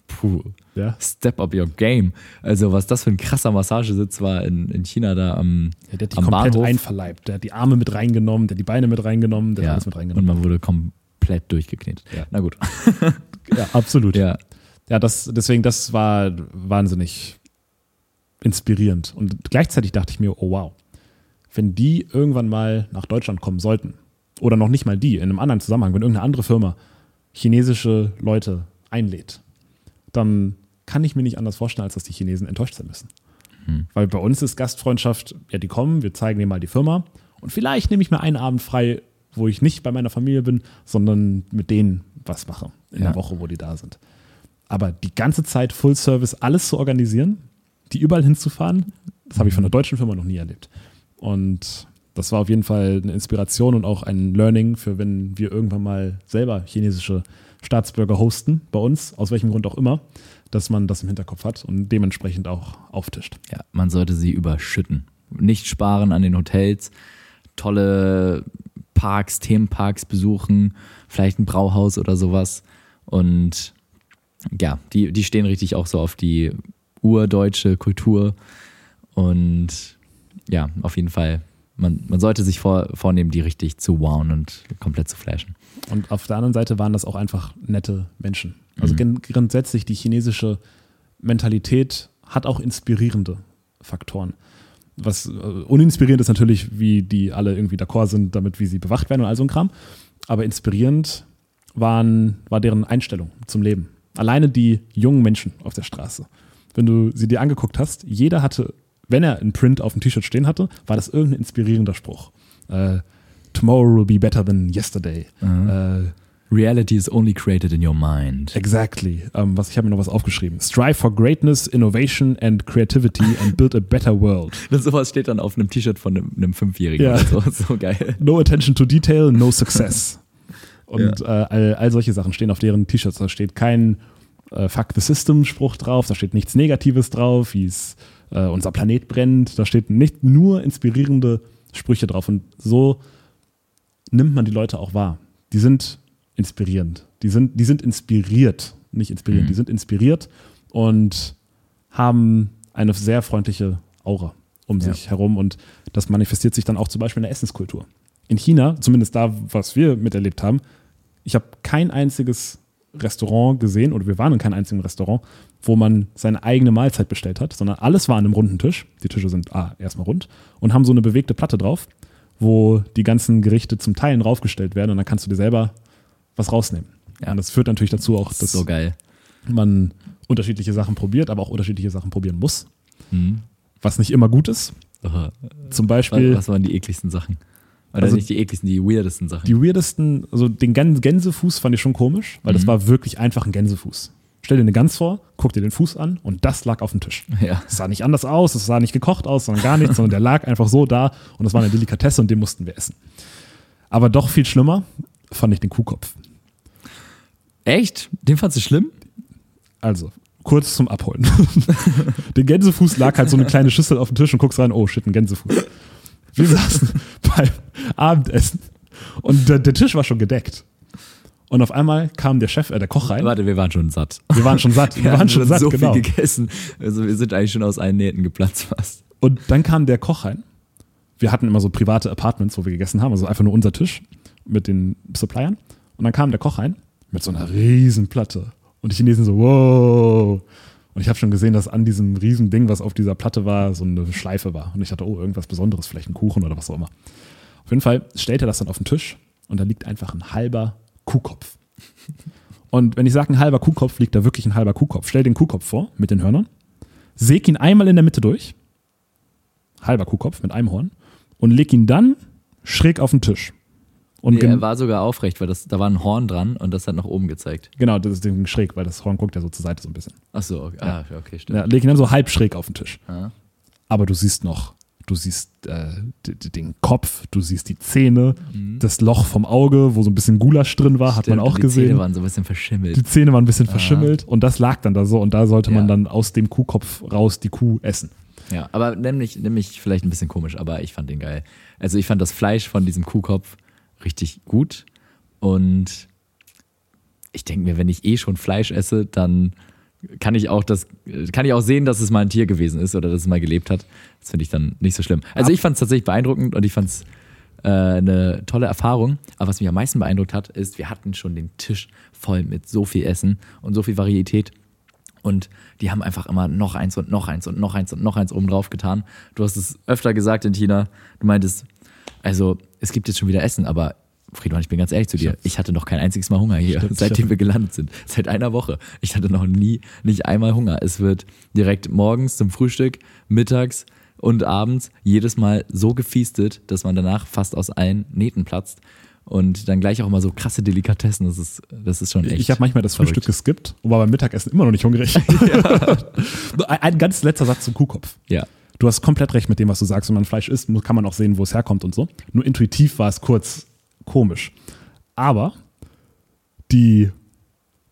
puh, Ja. step up your game. Also, was das für ein krasser Massagesitz war in, in China da am, Ja, der hat die komplett Bahnhof. einverleibt. Der hat die Arme mit reingenommen, der hat die Beine mit reingenommen, der hat Ja, alles mit und reingenommen. man wurde komplett durchgeknetet. Ja. Na gut. Ja, absolut. Ja, Ja, das, deswegen, das war wahnsinnig inspirierend. Und gleichzeitig dachte ich mir, oh wow, wenn die irgendwann mal nach Deutschland kommen sollten, oder noch nicht mal die, in einem anderen Zusammenhang, wenn irgendeine andere Firma chinesische Leute einlädt, dann kann ich mir nicht anders vorstellen, als dass die Chinesen enttäuscht sein müssen. Weil bei uns ist Gastfreundschaft, ja, die kommen, wir zeigen denen mal die Firma und vielleicht nehme ich mir einen Abend frei, wo ich nicht bei meiner Familie bin, sondern mit denen was mache in Ja. der Woche, wo die da sind. Aber die ganze Zeit Full Service alles zu organisieren, die überall hinzufahren, das habe ich von einer deutschen Firma noch nie erlebt. Und das war auf jeden Fall eine Inspiration und auch ein Learning für, wenn wir irgendwann mal selber chinesische Staatsbürger hosten, bei uns, aus welchem Grund auch immer, dass man das im Hinterkopf hat und dementsprechend auch auftischt. ja, man sollte sie überschütten. Nicht sparen an den Hotels, tolle Parks, Themenparks besuchen, vielleicht ein Brauhaus oder sowas. Und ja, die, die stehen richtig auch so auf die urdeutsche Kultur. Und ja, auf jeden Fall, man, man sollte sich vor, vornehmen, die richtig zu wowen und komplett zu flashen. Und auf der anderen Seite waren das auch einfach nette Menschen. Also gen- grundsätzlich die chinesische Mentalität hat auch inspirierende Faktoren. Was äh, uninspirierend ist natürlich, wie die alle irgendwie d'accord sind, damit wie sie bewacht werden und all so ein Kram. Aber inspirierend waren, war deren Einstellung zum Leben. Alleine die jungen Menschen auf der Straße. Wenn du sie dir angeguckt hast, jeder hatte, wenn er einen Print auf dem T-Shirt stehen hatte, war das irgendein inspirierender Spruch. Äh, Tomorrow will be better than yesterday. Äh, Reality is only created in your mind. Exactly. Ähm, was, ich habe mir noch was aufgeschrieben. Strive for greatness, innovation and creativity and build a better world. Sowas steht dann auf einem T-Shirt von einem, einem Fünfjährigen Ja. so. So geil. No attention to detail, no success. Und äh, all, all solche Sachen stehen auf deren T-Shirts. Da steht kein äh, Fuck the System Spruch drauf, da steht nichts Negatives drauf, wie es äh, unser Planet brennt. Da steht nicht nur inspirierende Sprüche drauf. Und so nimmt man die Leute auch wahr. Die sind inspirierend. Die sind, die sind inspiriert, nicht inspirierend, Mhm. die sind inspiriert und haben eine sehr freundliche Aura um Ja. sich herum. Und das manifestiert sich dann auch zum Beispiel in der Essenskultur. In China, zumindest da, was wir miterlebt haben, ich habe kein einziges Restaurant gesehen oder wir waren in keinem einzigen Restaurant, wo man seine eigene Mahlzeit bestellt hat, sondern alles war an einem runden Tisch. Die Tische sind ah, erstmal rund und haben so eine bewegte Platte drauf, wo die ganzen Gerichte zum Teilen raufgestellt werden und dann kannst du dir selber was rausnehmen. Ja. Und das führt natürlich dazu auch, dass so man unterschiedliche Sachen probiert, aber auch unterschiedliche Sachen probieren muss, Mhm. was nicht immer gut ist. Zum Beispiel Was waren die ekligsten Sachen? Oder Also- nicht die ekligsten, die weirdesten Sachen. die weirdesten, also den Gän- Gänsefuß fand ich schon komisch, weil das Mhm. war wirklich einfach ein Gänsefuß. Stell dir eine Gans vor, guck dir den Fuß an und das lag auf dem Tisch. ja. Es sah nicht anders aus, es sah nicht gekocht aus, sondern gar nichts, sondern der lag einfach so da und das war eine Delikatesse und den mussten wir essen. Aber doch viel schlimmer fand ich den Kuhkopf. Echt? Den fandst du schlimm? Also, kurz zum Abholen. der Gänsefuß lag halt so eine kleine Schüssel auf dem Tisch und guckst rein, oh shit, ein Gänsefuß. Wir saßen beim Abendessen und der, der Tisch war schon gedeckt. Und auf einmal kam der Chef, äh, der Koch rein. Warte, wir waren schon satt. Wir waren schon satt. Wir, Wir waren haben schon satt, so genau. viel gegessen. Also wir sind eigentlich schon aus allen Nähten geplatzt fast. Und dann kam der Koch rein. Wir hatten immer so private Apartments, wo wir gegessen haben, also einfach nur unser Tisch mit den Suppliern. Und dann kam der Koch rein mit so einer riesen Platte. Und die Chinesen so, wow. Und ich habe schon gesehen, dass an diesem riesen Ding, was auf dieser Platte war, so eine Schleife war. Und ich dachte, oh, irgendwas Besonderes, vielleicht ein Kuchen oder was auch immer. Auf jeden Fall stellt er das dann auf den Tisch und da liegt einfach ein halber Kuhkopf. Und wenn ich sage ein halber Kuhkopf, liegt da wirklich ein halber Kuhkopf. Stell den Kuhkopf vor mit den Hörnern, säg ihn einmal in der Mitte durch, halber Kuhkopf mit einem Horn, und leg ihn dann schräg auf den Tisch. Und Nee, er war sogar aufrecht, weil das, da war ein Horn dran und das hat nach oben gezeigt. genau, das ist schräg, weil das Horn guckt ja so zur Seite so ein bisschen. Ach so, okay, ah, okay stimmt. Ja, leg ihn dann so halb schräg auf den Tisch. Ja. Aber du siehst noch, du siehst äh, den Kopf, du siehst die Zähne, das Loch vom Auge, wo so ein bisschen Gulasch drin war, hat man Mhm. Stimmt, auch die gesehen. Zähne waren so ein bisschen verschimmelt. die Zähne waren ein bisschen verschimmelt und das lag dann da so und da sollte man Ja. dann aus dem Kuhkopf raus die Kuh essen. Ja, aber nämlich, nämlich vielleicht ein bisschen komisch, aber ich fand den geil. Also ich fand das Fleisch von diesem Kuhkopf richtig gut und ich denke mir, wenn ich eh schon Fleisch esse, dann kann ich auch das, kann ich auch sehen, dass es mal ein Tier gewesen ist oder dass es mal gelebt hat. Das finde ich dann nicht so schlimm. Also ich fand es tatsächlich beeindruckend und ich fand es äh, eine tolle Erfahrung. Aber was mich am meisten beeindruckt hat, ist, wir hatten schon den Tisch voll mit so viel Essen und so viel Varietät. Und die haben einfach immer noch eins und noch eins und noch eins und noch eins oben drauf getan. Du hast es öfter gesagt in China. Du meintest, also es gibt jetzt schon wieder Essen, aber Friedmann, ich bin ganz ehrlich zu dir. Ich hatte noch kein einziges Mal Hunger hier, Stimmt, seitdem wir gelandet sind. Seit einer Woche. Ich hatte noch nie, nicht einmal Hunger. Es wird direkt morgens zum Frühstück, mittags und abends jedes Mal so gefiestet, dass man danach fast aus allen Nähten platzt. Und dann gleich auch immer so krasse Delikatessen. Das ist, das ist schon echt. Ich habe manchmal das verrückt. Frühstück geskippt und war beim Mittagessen immer noch nicht hungrig. Nur ein, ein ganz letzter Satz zum Kuhkopf. Ja. Du hast komplett recht mit dem, was du sagst. Wenn man Fleisch isst, kann man auch sehen, wo es herkommt und so. Nur intuitiv war es kurz komisch. Aber die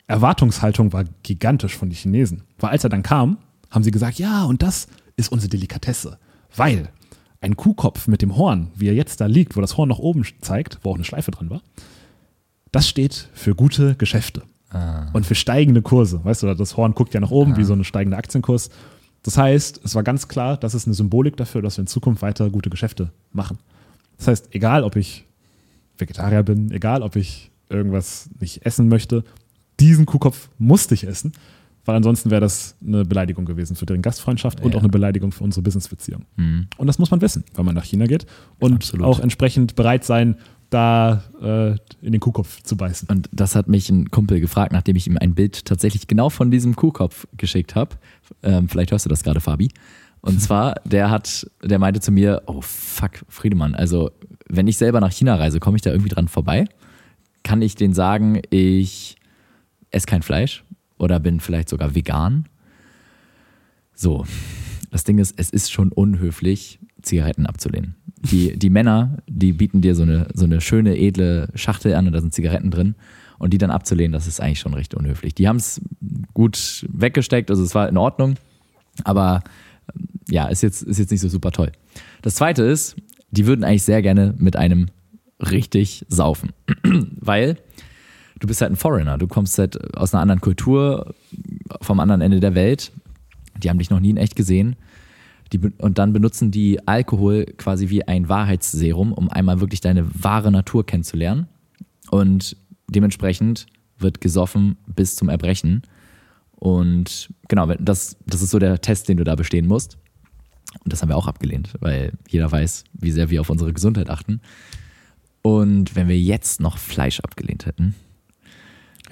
Erwartungshaltung war gigantisch von den Chinesen. Weil als er dann kam, haben sie gesagt, ja, und das ist unsere Delikatesse. Weil ein Kuhkopf mit dem Horn, wie er jetzt da liegt, wo das Horn nach oben zeigt, wo auch eine Schleife dran war, das steht für gute Geschäfte und für steigende Kurse. Weißt du, das Horn guckt ja nach oben wie so ein steigender Aktienkurs. Das heißt, es war ganz klar, das ist eine Symbolik dafür, dass wir in Zukunft weiter gute Geschäfte machen. Das heißt, egal ob ich Vegetarier bin, egal ob ich irgendwas nicht essen möchte, diesen Kuhkopf musste ich essen, weil ansonsten wäre das eine Beleidigung gewesen für deren Gastfreundschaft und Ja. auch eine Beleidigung für unsere Businessbeziehung. Mhm. Und das muss man wissen, wenn man nach China geht und Absolut. auch entsprechend bereit sein, da äh, in den Kuhkopf zu beißen. Und das hat mich ein Kumpel gefragt, nachdem ich ihm ein Bild tatsächlich genau von diesem Kuhkopf geschickt habe. Ähm, vielleicht hörst du das gerade, Fabi. Und zwar, der hat, der meinte zu mir, oh fuck, Friedemann, also wenn ich selber nach China reise, komme ich da irgendwie dran vorbei? Kann ich denen sagen, ich esse kein Fleisch oder bin vielleicht sogar vegan? So, das Ding ist, es ist schon unhöflich, Zigaretten abzulehnen. Die, die Männer, die bieten dir so eine, so eine schöne, edle Schachtel an und da sind Zigaretten drin. Und die dann abzulehnen, das ist eigentlich schon recht unhöflich. Die haben es gut weggesteckt, also es war in Ordnung. Aber ja, ist jetzt, ist jetzt nicht so super toll. Das zweite ist, die würden eigentlich sehr gerne mit einem richtig saufen. Weil du bist halt ein Foreigner. Du kommst halt aus einer anderen Kultur, vom anderen Ende der Welt. Die haben dich noch nie in echt gesehen. Die, und dann benutzen die Alkohol quasi wie ein Wahrheitsserum, um einmal wirklich deine wahre Natur kennenzulernen. Und dementsprechend wird gesoffen bis zum Erbrechen. Und genau, das, das ist so der Test, den du da bestehen musst. Und das haben wir auch abgelehnt, weil jeder weiß, wie sehr wir auf unsere Gesundheit achten. Und wenn wir jetzt noch Fleisch abgelehnt hätten,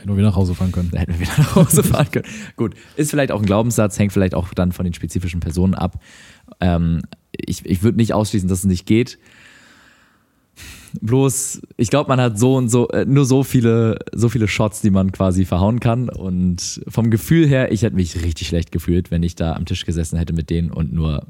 Nur wieder nach Hause fahren können. hätten wir wieder nach Hause fahren können. Gut, ist vielleicht auch ein Glaubenssatz, hängt vielleicht auch dann von den spezifischen Personen ab. Ähm, ich ich würde nicht ausschließen, dass es nicht geht. Bloß, ich glaube, man hat so und so, äh, nur so viele, so viele Shots, die man quasi verhauen kann. Und vom Gefühl her, ich hätte mich richtig schlecht gefühlt, wenn ich da am Tisch gesessen hätte mit denen und nur,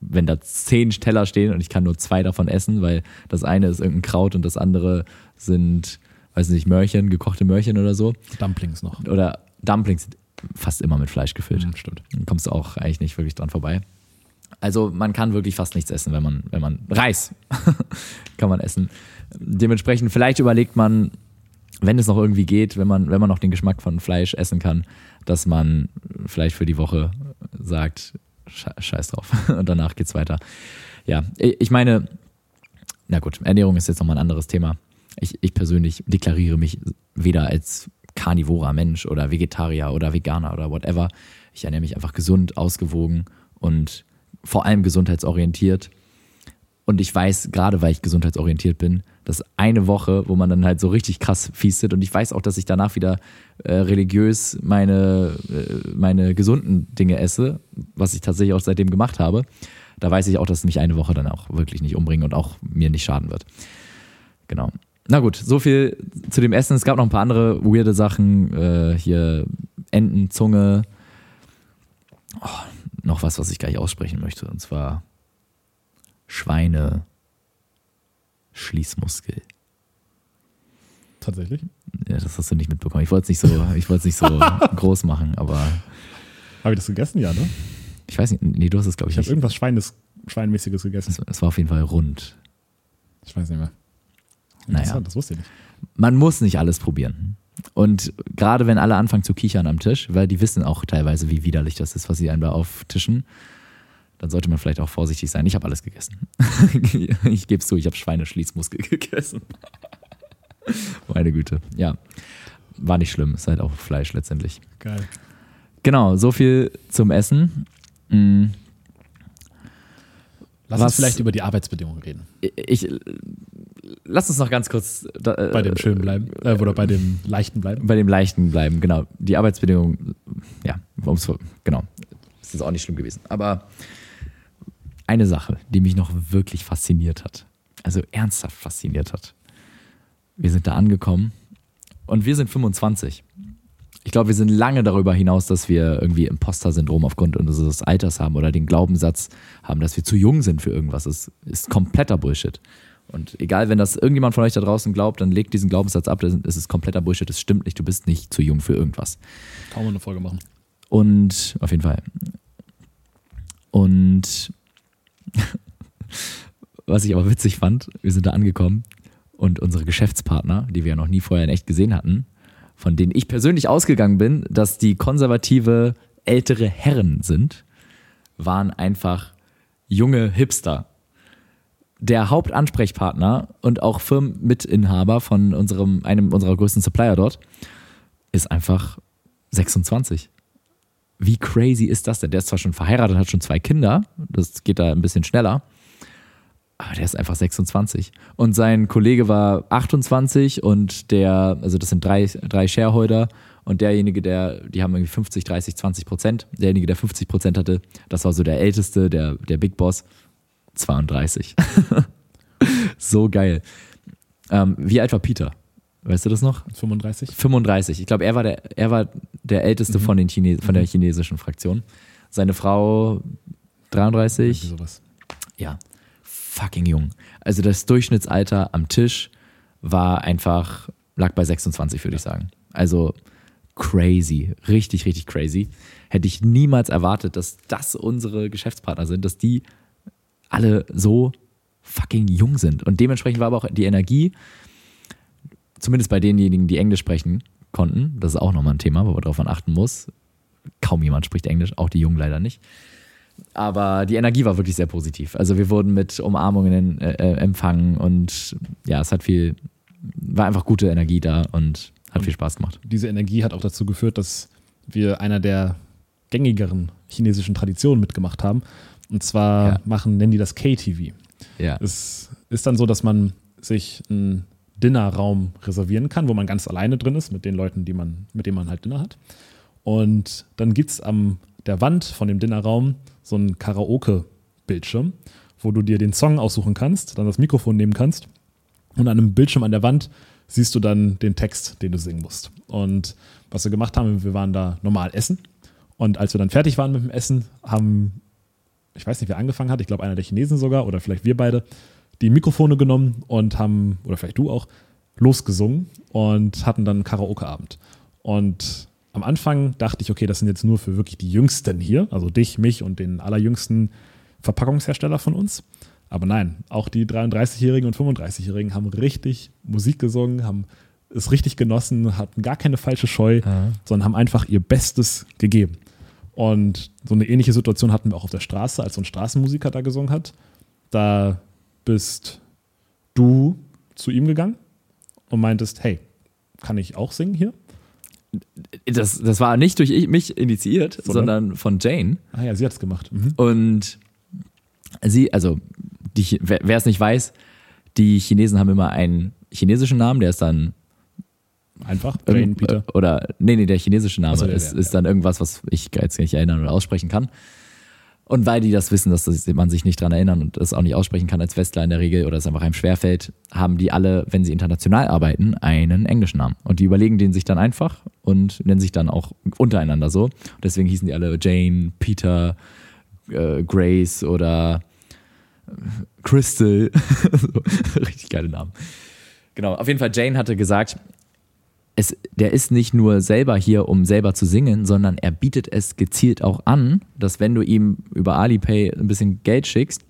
wenn da zehn Teller stehen und ich kann nur zwei davon essen, weil das eine ist irgendein Kraut und das andere sind, weiß nicht, Möhrchen, gekochte Möhrchen oder so Dumplings noch. oder Dumplings sind fast immer mit Fleisch gefüllt. Mhm, stimmt. Dann kommst du auch eigentlich nicht wirklich dran vorbei. Also man kann wirklich fast nichts essen, wenn man, wenn man Reis kann man essen. Dementsprechend, vielleicht überlegt man, wenn es noch irgendwie geht, wenn man, wenn man noch den Geschmack von Fleisch essen kann, dass man vielleicht für die Woche sagt, "Sche- scheiß drauf. Und danach geht's weiter. Ja, ich meine, na gut, Ernährung ist jetzt nochmal ein anderes Thema. Ich, ich persönlich deklariere mich weder als karnivorer Mensch oder Vegetarier oder Veganer oder whatever. Ich ernähre mich einfach gesund, ausgewogen und vor allem gesundheitsorientiert. Und ich weiß, gerade weil ich gesundheitsorientiert bin, dass eine Woche, wo man dann halt so richtig krass fiestet und ich weiß auch, dass ich danach wieder äh, religiös meine, äh, meine gesunden Dinge esse, was ich tatsächlich auch seitdem gemacht habe, da weiß ich auch, dass mich eine Woche dann auch wirklich nicht umbringen und auch mir nicht schaden wird. Genau. Na gut, so viel zu dem Essen. Es gab noch ein paar andere weirde Sachen. Äh, hier Enten, Zunge. Oh, noch was, was ich gar nicht aussprechen möchte. Und zwar Schweine, Schließmuskel. Tatsächlich. Ja, das hast du nicht mitbekommen. Ich wollte es nicht so, ich wollte nicht so groß machen, aber Habe ich das gegessen? Ja, ne? ich weiß nicht. Nee, du hast es, glaube ich, Ich habe irgendwas Schweines, Schweinmäßiges gegessen. Es, es war auf jeden Fall rund. Ich weiß nicht mehr. Naja. Das wusste ich nicht. man muss nicht alles probieren. Und gerade wenn alle anfangen zu kichern am Tisch, weil die wissen auch teilweise, wie widerlich das ist, was sie einem da auftischen, dann sollte man vielleicht auch vorsichtig sein. Ich habe alles gegessen. ich gebe es zu, ich habe Schweineschließmuskel gegessen. Meine Güte. Ja, war nicht schlimm. Ist halt auch Fleisch letztendlich. Geil. Genau, so viel zum Essen. Mm, Lass Was- uns vielleicht über die Arbeitsbedingungen reden. Ich, lass uns noch ganz kurz da, äh, Bei dem Schönen bleiben. Äh, oder bei dem Leichten bleiben. bei dem Leichten bleiben, genau. Die Arbeitsbedingungen, ja, um's, genau, ist jetzt auch nicht schlimm gewesen. Aber eine Sache, die mich noch wirklich fasziniert hat, also ernsthaft fasziniert hat. Wir sind da angekommen und wir sind 25. Ich glaube, wir sind lange darüber hinaus, dass wir irgendwie Imposter-Syndrom aufgrund unseres Alters haben oder den Glaubenssatz haben, dass wir zu jung sind für irgendwas. Das ist kompletter Bullshit. Und egal, wenn das irgendjemand von euch da draußen glaubt, dann legt diesen Glaubenssatz ab. Das ist kompletter Bullshit. Das stimmt nicht. Du bist nicht zu jung für irgendwas. Kaum mal eine Folge machen. Und auf jeden Fall. Und was ich aber witzig fand, wir sind da angekommen und unsere Geschäftspartner, die wir ja noch nie vorher in echt gesehen hatten, von denen ich persönlich ausgegangen bin, dass die konservative ältere Herren sind, waren einfach junge Hipster. Der Hauptansprechpartner und auch Firmenmitinhaber von unserem, einem unserer größten Supplier dort ist einfach 26. Wie crazy ist das denn? Der ist zwar schon verheiratet, hat schon zwei Kinder, das geht da ein bisschen schneller, aber der ist einfach 26. Und sein Kollege war 28 und der, also das sind drei, drei Shareholder und derjenige, der, die haben irgendwie 50, 30, 20 Prozent. Derjenige, der 50 Prozent hatte, das war so der Älteste, der, der Big Boss, 32. so geil. Ähm, wie alt war Peter? Weißt du das noch? 35? 35. Ich glaube, er war der, er war der älteste von, den Chine von der chinesischen Fraktion. Seine Frau 33. Irgendwie sowas. Ja, fucking jung. Also das Durchschnittsalter am Tisch war einfach, lag bei 26, würde ich sagen. Also crazy, richtig, richtig crazy. Hätte ich niemals erwartet, dass das unsere Geschäftspartner sind, dass die alle so fucking jung sind. Und dementsprechend war aber auch die Energie, zumindest bei denjenigen, die Englisch sprechen konnten, das ist auch nochmal ein Thema, wo man drauf achten muss. Kaum jemand spricht Englisch, auch die Jungen leider nicht. Aber die Energie war wirklich sehr positiv. Also wir wurden mit Umarmungen äh, empfangen und ja, es hat viel, war einfach gute Energie da und hat viel Spaß gemacht. Diese Energie hat auch dazu geführt, dass wir einer der gängigeren chinesischen Traditionen mitgemacht haben. Und zwar Ja. machen, nennen die das KTV. Ja. Es ist dann so, dass man sich einen Dinnerraum reservieren kann, wo man ganz alleine drin ist mit den Leuten, die man, mit denen man halt Dinner hat. Und dann gibt es an der Wand von dem Dinnerraum so einen Karaoke-Bildschirm, wo du dir den Song aussuchen kannst, dann das Mikrofon nehmen kannst und an einem Bildschirm an der Wand siehst du dann den Text, den du singen musst. Und was wir gemacht haben, wir waren da normal essen. Und als wir dann fertig waren mit dem Essen, haben, ich weiß nicht, wer angefangen hat, ich glaube einer der Chinesen sogar oder vielleicht wir beide, die Mikrofone genommen und haben, oder vielleicht du auch, losgesungen und hatten dann einen Karaoke-Abend. Und am Anfang dachte ich, okay, das sind jetzt nur für wirklich die Jüngsten hier, also dich, mich und den allerjüngsten Verpackungshersteller von uns. Aber nein, auch die 33-Jährigen und 35-Jährigen haben richtig Musik gesungen, haben es richtig genossen, hatten gar keine falsche Scheu, Ja. sondern haben einfach ihr Bestes gegeben. Und so eine ähnliche Situation hatten wir auch auf der Straße, als so ein Straßenmusiker da gesungen hat. Da bist du zu ihm gegangen und meintest, hey, kann ich auch singen hier? Das, das war nicht durch ich- mich initiiert, Sondern? sondern von Jane. Ah ja, sie hat es gemacht. Mhm. Und sie, also, die, wer es nicht weiß, die Chinesen haben immer einen chinesischen Namen, der ist dann Einfach, Jane, Peter. Oder, nee, nee, der chinesische Name so, der- ist, der, ist dann irgendwas, was ich jetzt nicht erinnern oder aussprechen kann. Und weil die das wissen, dass das man sich nicht dran erinnern und das auch nicht aussprechen kann als Westler in der Regel oder es einfach einem schwerfällt, haben die alle, wenn sie international arbeiten, einen englischen Namen. Und die überlegen den sich dann einfach und nennen sich dann auch untereinander so. Deswegen hießen die alle Jane, Peter, äh, Grace oder äh, Crystal. so, richtig geile Namen. Genau, auf jeden Fall Jane hatte gesagt, es, der ist nicht nur selber hier, um selber zu singen, sondern er bietet es gezielt auch an, dass wenn du ihm über Alipay ein bisschen Geld schickst,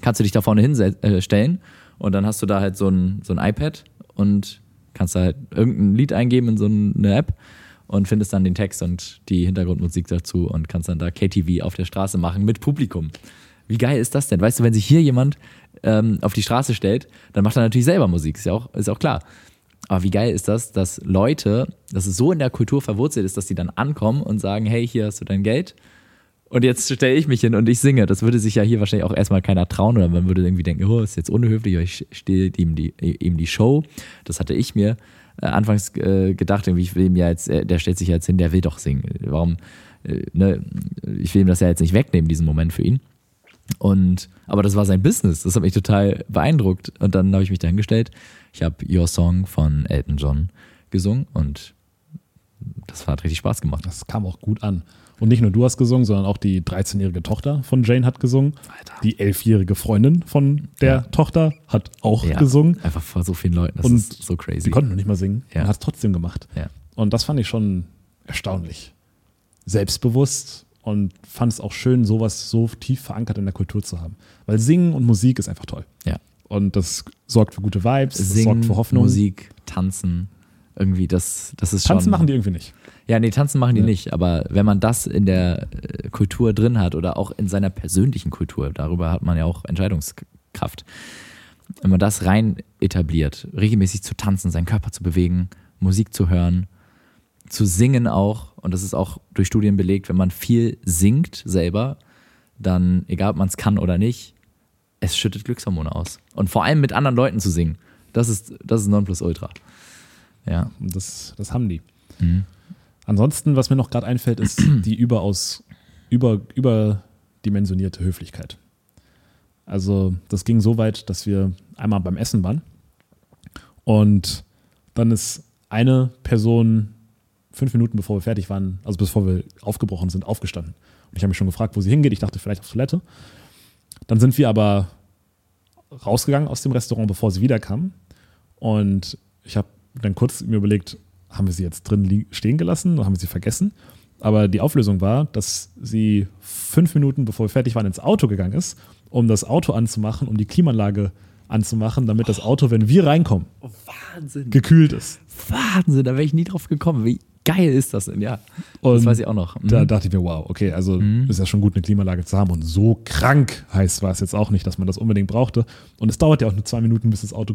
kannst du dich da vorne hinstellen äh, und dann hast du da halt so ein, so ein iPad und kannst da halt irgendein Lied eingeben in so eine App und findest dann den Text und die Hintergrundmusik dazu und kannst dann da KTV auf der Straße machen mit Publikum. Wie geil ist das denn? Weißt du, wenn sich hier jemand ähm, auf die Straße stellt, dann macht er natürlich selber Musik, ist ja auch, ist auch klar. Aber wie geil ist das, dass Leute, dass es so in der Kultur verwurzelt ist, dass die dann ankommen und sagen, hey, hier hast du dein Geld. Und jetzt stelle ich mich hin und ich singe. Das würde sich ja hier wahrscheinlich auch erstmal keiner trauen oder man würde irgendwie denken, oh, ist jetzt unhöflich, ich stehe ihm die, ihm die Show. Das hatte ich mir äh, anfangs äh, gedacht, irgendwie, ich will ihm ja jetzt, äh, der stellt sich jetzt hin, der will doch singen. Warum, äh, ne, ich will ihm das ja jetzt nicht wegnehmen, diesen Moment für ihn. Und, aber das war sein Business. Das hat mich total beeindruckt. Und dann habe ich mich dahingestellt. Ich habe Your Song von Elton John gesungen und das hat richtig Spaß gemacht. Das kam auch gut an. Und nicht nur du hast gesungen, sondern auch die 13-jährige Tochter von Jane hat gesungen. Alter. Die 11-jährige Freundin von der ja. Tochter hat auch ja, gesungen. Einfach vor so vielen Leuten. Das und ist so crazy. Sie konnten noch nicht mal singen ja. und hat es trotzdem gemacht. Ja. Und das fand ich schon erstaunlich. Selbstbewusst und fand es auch schön, sowas so tief verankert in der Kultur zu haben. Weil Singen und Musik ist einfach toll. Ja. Und das sorgt für gute Vibes, Singen, sorgt für Hoffnung. Musik, Tanzen, irgendwie, das, das ist Tanzen schon. machen die irgendwie nicht. Ja, nee, tanzen machen die Ja. nicht. Aber wenn man das in der äh, Kultur drin hat oder auch in seiner persönlichen Kultur, darüber hat man ja auch Entscheidungskraft. Wenn man das rein etabliert, regelmäßig zu tanzen, seinen Körper zu bewegen, Musik zu hören, zu singen auch, und das ist auch durch Studien belegt, wenn man viel singt selber, dann, egal ob man es kann oder nicht, es schüttet Glückshormone aus. Und vor allem mit anderen Leuten zu singen, das ist, das ist Nonplusultra. Ja. Das, das haben die. Mhm. Ansonsten, was mir noch gerade einfällt, ist die überaus über, überdimensionierte Höflichkeit. Also das ging so weit, dass wir einmal beim Essen waren und dann ist eine Person fünf Minuten bevor wir fertig waren, also bevor wir aufgebrochen sind, aufgestanden. Und ich habe mich schon gefragt, wo sie hingeht. Ich dachte vielleicht auf Toilette. Dann sind wir aber rausgegangen aus dem Restaurant, bevor sie wiederkam. Und ich habe dann kurz mir überlegt, haben wir sie jetzt drin stehen gelassen oder haben wir sie vergessen? Aber die Auflösung war, dass sie fünf Minuten bevor wir fertig waren ins Auto gegangen ist, um das Auto anzumachen, um die Klimaanlage anzumachen, damit das Auto, wenn wir reinkommen, Wahnsinn. gekühlt ist. Wahnsinn, da wäre ich nie drauf gekommen. Wie geil ist das denn? Ja, das Und weiß ich auch noch. Mhm. Da dachte ich mir, wow, okay, also ist ja schon gut, eine Klimaanlage zu haben. Und so krank heiß war es jetzt auch nicht, dass man das unbedingt brauchte. Und es dauert ja auch nur zwei Minuten, bis das Auto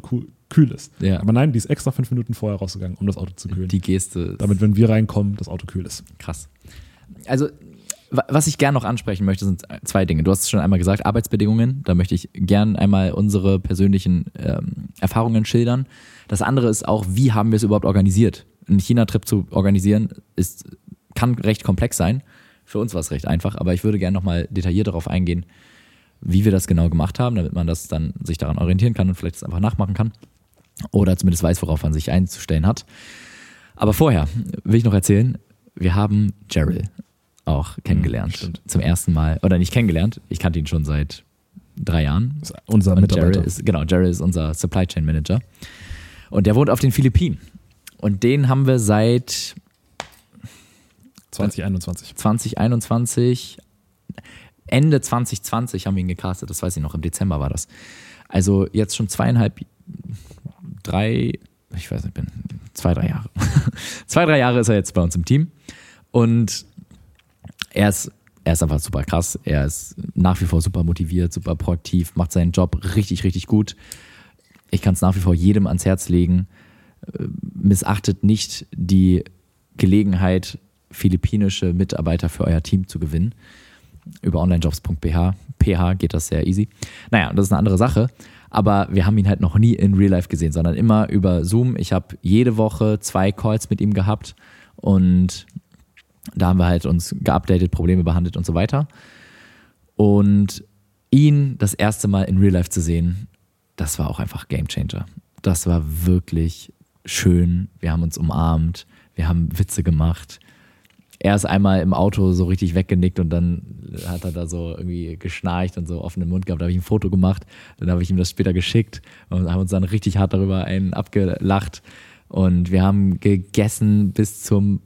kühl ist. Ja. Aber nein, die ist extra fünf Minuten vorher rausgegangen, um das Auto zu kühlen. Die Geste damit, wenn wir reinkommen, das Auto kühl ist. krass. Also, wa- was ich gern noch ansprechen möchte, sind zwei Dinge. Du hast es schon einmal gesagt, Arbeitsbedingungen. Da möchte ich gern einmal unsere persönlichen ähm, Erfahrungen schildern. Das andere ist auch, wie haben wir es überhaupt organisiert? Einen China-Trip zu organisieren, ist, kann recht komplex sein. Für uns war es recht einfach, aber ich würde gerne nochmal detailliert darauf eingehen, wie wir das genau gemacht haben, damit man das dann sich daran orientieren kann und vielleicht es einfach nachmachen kann. Oder zumindest weiß, worauf man sich einzustellen hat. Aber vorher will ich noch erzählen, wir haben Gerald auch kennengelernt. stimmt. zum ersten Mal. Oder nicht kennengelernt, ich kannte ihn schon seit drei Jahren. Ist unser Mitarbeiter. Gerald ist, genau, Gerald ist unser Supply Chain Manager. Und der wohnt auf den Philippinen. Und den haben wir seit 2021. 2021, Ende 2020 haben wir ihn gecastet, das weiß ich noch, im Dezember war das. Also jetzt schon zweieinhalb, drei, ich weiß nicht, bin zwei, drei Jahre. zwei, drei Jahre ist er jetzt bei uns im Team. Und er ist, er ist einfach super krass. Er ist nach wie vor super motiviert, super proaktiv, macht seinen Job richtig, richtig gut. Ich kann es nach wie vor jedem ans Herz legen. Äh, Missachtet nicht die Gelegenheit, philippinische Mitarbeiter für euer Team zu gewinnen. Über onlinejobs.ph PH geht das sehr easy. Naja, das ist eine andere Sache. Aber wir haben ihn halt noch nie in Real Life gesehen, sondern immer über Zoom. Ich habe jede Woche zwei Calls mit ihm gehabt und da haben wir halt uns geupdatet, Probleme behandelt und so weiter. Und ihn das erste Mal in Real Life zu sehen, das war auch einfach Game Changer. Das war wirklich schön. Wir haben uns umarmt, wir haben Witze gemacht. Er ist einmal im Auto so richtig weggenickt und dann hat er da so irgendwie geschnarcht und so offenen Mund gehabt. Da habe ich ein Foto gemacht, dann habe ich ihm das später geschickt und haben uns dann richtig hart darüber einen abgelacht. Und wir haben gegessen bis zum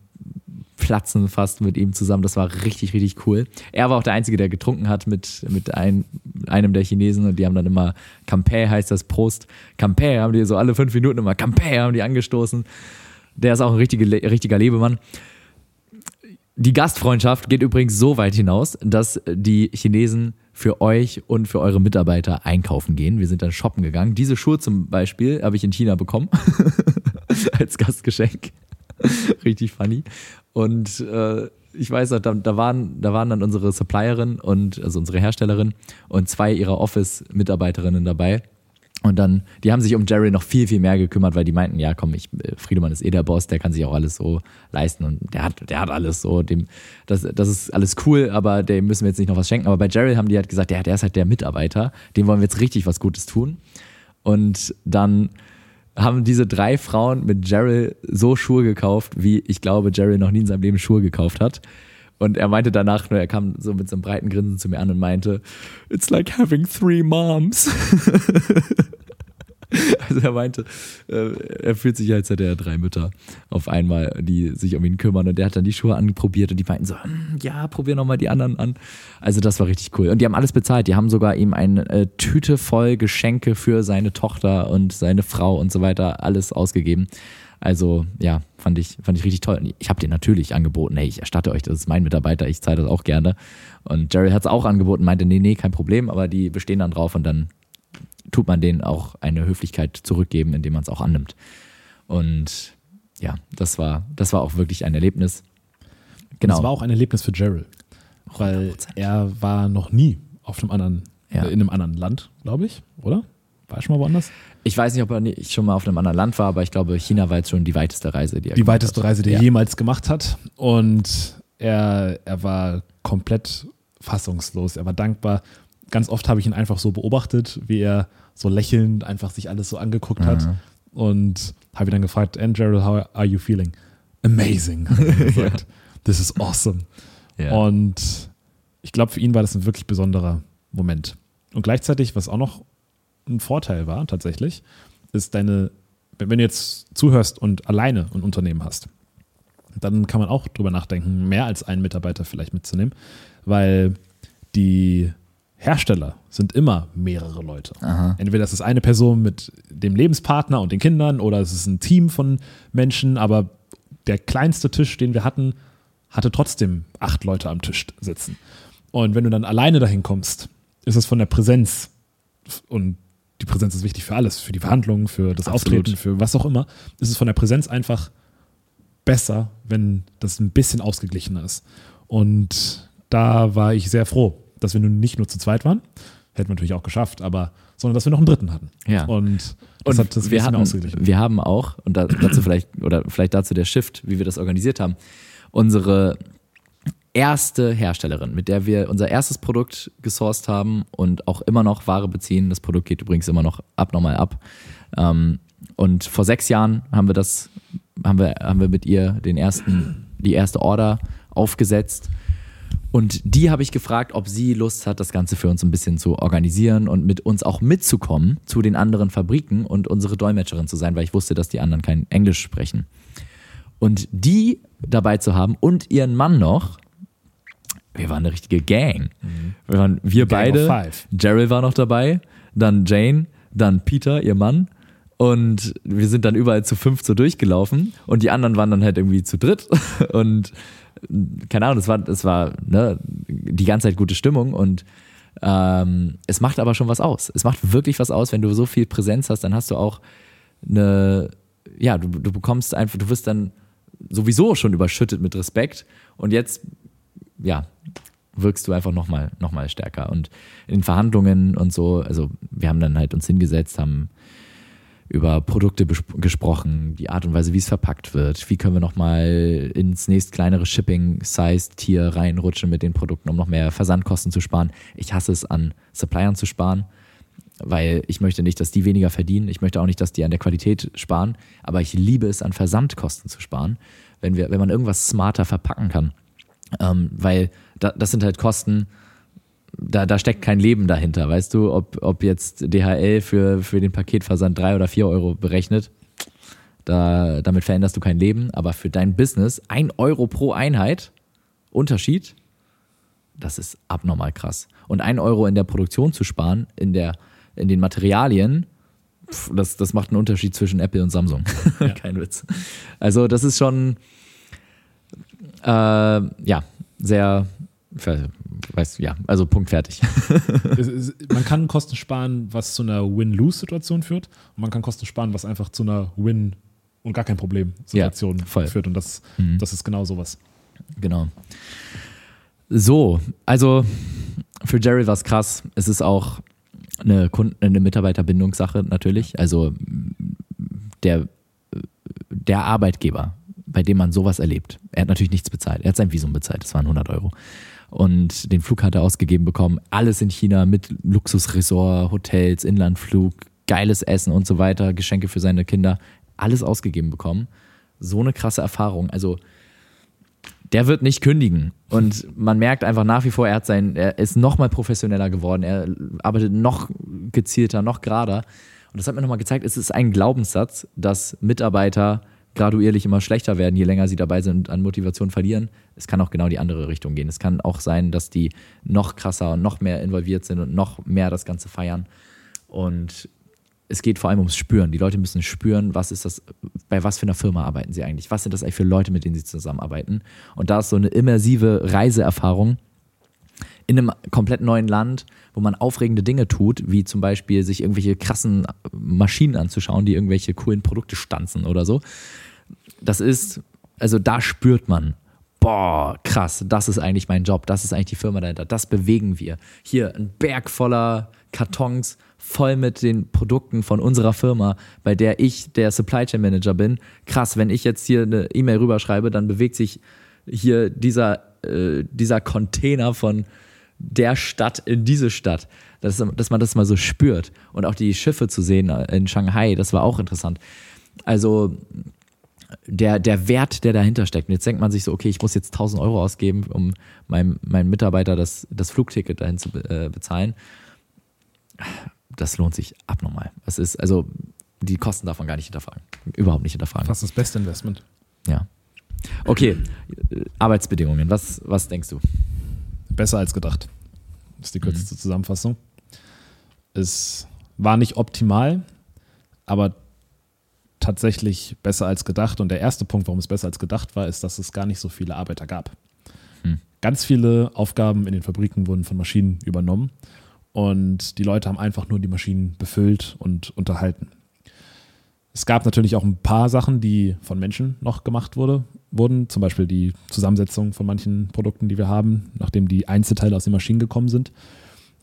Platzen fast mit ihm zusammen. Das war richtig, richtig cool. Er war auch der Einzige, der getrunken hat mit, mit ein, einem der Chinesen und die haben dann immer Campé heißt das Prost. Campé haben die so alle fünf Minuten immer Campé haben die angestoßen. Der ist auch ein richtiger, richtiger Lebemann. Die Gastfreundschaft geht übrigens so weit hinaus, dass die Chinesen für euch und für eure Mitarbeiter einkaufen gehen. Wir sind dann shoppen gegangen. Diese Schuhe zum Beispiel habe ich in China bekommen als Gastgeschenk. Richtig funny. Und äh, ich weiß noch, da, da, waren, da waren dann unsere Supplierin und also unsere Herstellerin und zwei ihrer Office-Mitarbeiterinnen dabei. Und dann, die haben sich um Jerry noch viel, viel mehr gekümmert, weil die meinten, ja komm, ich, äh, Friedemann ist eh der Boss, der kann sich auch alles so leisten und der hat, der hat alles so, dem, das, das ist alles cool, aber dem müssen wir jetzt nicht noch was schenken. Aber bei Jerry haben die halt gesagt, ja, der ist halt der Mitarbeiter, dem wollen wir jetzt richtig was Gutes tun. Und dann haben diese drei Frauen mit Jerry so Schuhe gekauft, wie ich glaube, Jerry noch nie in seinem Leben Schuhe gekauft hat. Und er meinte danach nur, er kam so mit so einem breiten Grinsen zu mir an und meinte, It's like having three moms. Also er meinte, äh, er fühlt sich, als hätte er drei Mütter auf einmal, die sich um ihn kümmern. Und der hat dann die Schuhe anprobiert und die meinten so, hm, ja, probier nochmal die anderen an. Also das war richtig cool. Und die haben alles bezahlt. Die haben sogar ihm eine äh, Tüte voll Geschenke für seine Tochter und seine Frau und so weiter alles ausgegeben. Also ja, fand ich, fand ich richtig toll. Ich habe dir natürlich angeboten, hey, ich erstatte euch, das ist mein Mitarbeiter, ich zahle das auch gerne. Und Jerry hat es auch angeboten, meinte, nee, nee, kein Problem, aber die bestehen dann drauf und dann tut man denen auch eine Höflichkeit zurückgeben, indem man es auch annimmt. Und ja, das war, das war auch wirklich ein Erlebnis. Genau. Das war auch ein Erlebnis für Gerald, weil 100%. er war noch nie auf einem anderen, ja. in einem anderen Land, glaube ich, oder? War er schon mal woanders? Ich weiß nicht, ob er schon mal auf einem anderen Land war, aber ich glaube, China war jetzt schon die weiteste Reise, die er Die weiteste hat. Reise, die er jemals gemacht hat. Und er, er war komplett fassungslos. Er war dankbar. Ganz oft habe ich ihn einfach so beobachtet, wie er so lächelnd einfach sich alles so angeguckt hat. Mhm. Und habe ihn dann gefragt, and Gerald, how are you feeling? Amazing. ja. This is awesome. Ja. Und ich glaube, für ihn war das ein wirklich besonderer Moment. Und gleichzeitig, was auch noch ein Vorteil war tatsächlich, ist deine, wenn du jetzt zuhörst und alleine ein Unternehmen hast, dann kann man auch drüber nachdenken, mehr als einen Mitarbeiter vielleicht mitzunehmen, weil die Hersteller sind immer mehrere Leute. Aha. Entweder es ist eine Person mit dem Lebenspartner und den Kindern oder es ist ein Team von Menschen, aber der kleinste Tisch, den wir hatten, hatte trotzdem acht Leute am Tisch sitzen. Und wenn du dann alleine dahin kommst, ist es von der Präsenz und die Präsenz ist wichtig für alles, für die Verhandlungen, für das Absolut. Auftreten, für was auch immer. Ist es von der Präsenz einfach besser, wenn das ein bisschen ausgeglichener ist. Und da war ich sehr froh, dass wir nun nicht nur zu zweit waren, hätten wir natürlich auch geschafft, aber sondern dass wir noch einen dritten hatten. Ja. Und das und hat das wir hatten, ausgeglichen. Wir haben auch, und dazu vielleicht, oder vielleicht dazu der Shift, wie wir das organisiert haben, unsere erste Herstellerin, mit der wir unser erstes Produkt gesourced haben und auch immer noch Ware beziehen. Das Produkt geht übrigens immer noch abnormal ab. Ähm, und vor sechs Jahren haben wir das, haben wir, haben wir mit ihr den ersten, die erste Order aufgesetzt. Und die habe ich gefragt, ob sie Lust hat, das Ganze für uns ein bisschen zu organisieren und mit uns auch mitzukommen zu den anderen Fabriken und unsere Dolmetscherin zu sein, weil ich wusste, dass die anderen kein Englisch sprechen. Und die dabei zu haben und ihren Mann noch, wir waren eine richtige Gang. Mhm. Wir waren wir Gang beide. Gerald war noch dabei, dann Jane, dann Peter, ihr Mann. Und wir sind dann überall zu fünf so durchgelaufen und die anderen waren dann halt irgendwie zu dritt. Und keine Ahnung, das war, das war ne, die ganze Zeit gute Stimmung und ähm, es macht aber schon was aus. Es macht wirklich was aus, wenn du so viel Präsenz hast, dann hast du auch eine, ja, du, du bekommst einfach, du wirst dann sowieso schon überschüttet mit Respekt und jetzt ja, wirkst du einfach nochmal noch mal stärker. Und in Verhandlungen und so, also wir haben dann halt uns hingesetzt, haben über Produkte gesprochen, die Art und Weise, wie es verpackt wird. Wie können wir nochmal ins nächst kleinere Shipping-Size-Tier reinrutschen mit den Produkten, um noch mehr Versandkosten zu sparen. Ich hasse es, an Suppliern zu sparen, weil ich möchte nicht, dass die weniger verdienen. Ich möchte auch nicht, dass die an der Qualität sparen. Aber ich liebe es, an Versandkosten zu sparen, wenn, wir, wenn man irgendwas smarter verpacken kann. Ähm, weil da, das sind halt Kosten, da, da steckt kein Leben dahinter, weißt du, ob, ob jetzt DHL für, für den Paketversand drei oder vier Euro berechnet, da, damit veränderst du kein Leben, aber für dein Business ein Euro pro Einheit Unterschied, das ist abnormal krass. Und ein Euro in der Produktion zu sparen, in, der, in den Materialien, pff, das, das macht einen Unterschied zwischen Apple und Samsung. Ja. kein Witz. Also das ist schon, äh, ja, sehr, weißt ja, also Punkt fertig. man kann Kosten sparen, was zu einer Win-Lose-Situation führt. Und man kann Kosten sparen, was einfach zu einer Win- und gar kein Problem-Situation ja, führt. Und das, mhm. das ist genau sowas. Genau. So, also für Jerry war es krass. Es ist auch eine, Kunden-, eine Mitarbeiterbindungssache natürlich. Also der, der Arbeitgeber, bei dem man sowas erlebt, er hat natürlich nichts bezahlt. Er hat sein Visum bezahlt, das waren 100 Euro und den Flug hat er ausgegeben bekommen. Alles in China mit Luxusresort, Hotels, Inlandflug, geiles Essen und so weiter, Geschenke für seine Kinder, alles ausgegeben bekommen. So eine krasse Erfahrung. Also der wird nicht kündigen. Und man merkt einfach nach wie vor, er, hat sein, er ist noch mal professioneller geworden. Er arbeitet noch gezielter, noch gerader. Und das hat mir nochmal gezeigt, es ist ein Glaubenssatz, dass Mitarbeiter graduierlich immer schlechter werden, je länger sie dabei sind und an Motivation verlieren. Es kann auch genau die andere Richtung gehen. Es kann auch sein, dass die noch krasser und noch mehr involviert sind und noch mehr das Ganze feiern. Und es geht vor allem ums Spüren. Die Leute müssen spüren, was ist das, bei was für einer Firma arbeiten sie eigentlich? Was sind das eigentlich für Leute, mit denen sie zusammenarbeiten? Und da ist so eine immersive Reiseerfahrung in einem komplett neuen Land, wo man aufregende Dinge tut, wie zum Beispiel sich irgendwelche krassen Maschinen anzuschauen, die irgendwelche coolen Produkte stanzen oder so. Das ist, also da spürt man, boah, krass, das ist eigentlich mein Job, das ist eigentlich die Firma dahinter, das bewegen wir. Hier ein Berg voller Kartons, voll mit den Produkten von unserer Firma, bei der ich der Supply Chain Manager bin. Krass, wenn ich jetzt hier eine E-Mail rüberschreibe, dann bewegt sich hier dieser, äh, dieser Container von der Stadt in diese Stadt. Dass, dass man das mal so spürt. Und auch die Schiffe zu sehen in Shanghai, das war auch interessant. Also der, der Wert, der dahinter steckt. Und jetzt denkt man sich so, okay, ich muss jetzt 1000 Euro ausgeben, um meinem, meinem Mitarbeiter das, das Flugticket dahin zu äh, bezahlen. Das lohnt sich abnormal. Es ist, also, die Kosten davon gar nicht hinterfragen. Überhaupt nicht hinterfragen. Fast das beste Investment. Ja. Okay, Arbeitsbedingungen. Was, was denkst du? besser als gedacht. Das ist die kürzeste mhm. Zusammenfassung. Es war nicht optimal, aber tatsächlich besser als gedacht. Und der erste Punkt, warum es besser als gedacht war, ist, dass es gar nicht so viele Arbeiter gab. Mhm. Ganz viele Aufgaben in den Fabriken wurden von Maschinen übernommen und die Leute haben einfach nur die Maschinen befüllt und unterhalten. Es gab natürlich auch ein paar Sachen, die von Menschen noch gemacht wurde, wurden, zum Beispiel die Zusammensetzung von manchen Produkten, die wir haben, nachdem die Einzelteile aus den Maschinen gekommen sind.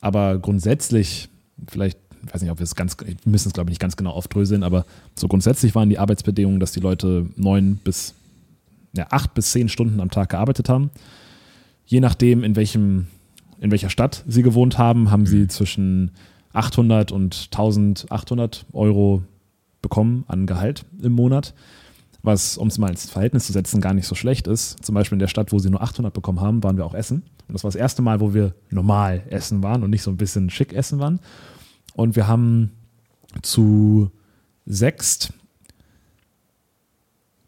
Aber grundsätzlich, vielleicht, ich weiß nicht, ob wir es ganz, wir müssen es glaube ich nicht ganz genau aufdröseln, aber so grundsätzlich waren die Arbeitsbedingungen, dass die Leute neun bis, ja, acht bis zehn Stunden am Tag gearbeitet haben. Je nachdem, in welchem, in welcher Stadt sie gewohnt haben, haben sie mhm. zwischen 800 und 1800 Euro bekommen an Gehalt im Monat was, um es mal ins Verhältnis zu setzen, gar nicht so schlecht ist. Zum Beispiel in der Stadt, wo sie nur 800 bekommen haben, waren wir auch essen. Und das war das erste Mal, wo wir normal essen waren und nicht so ein bisschen schick essen waren. Und wir haben zu sechs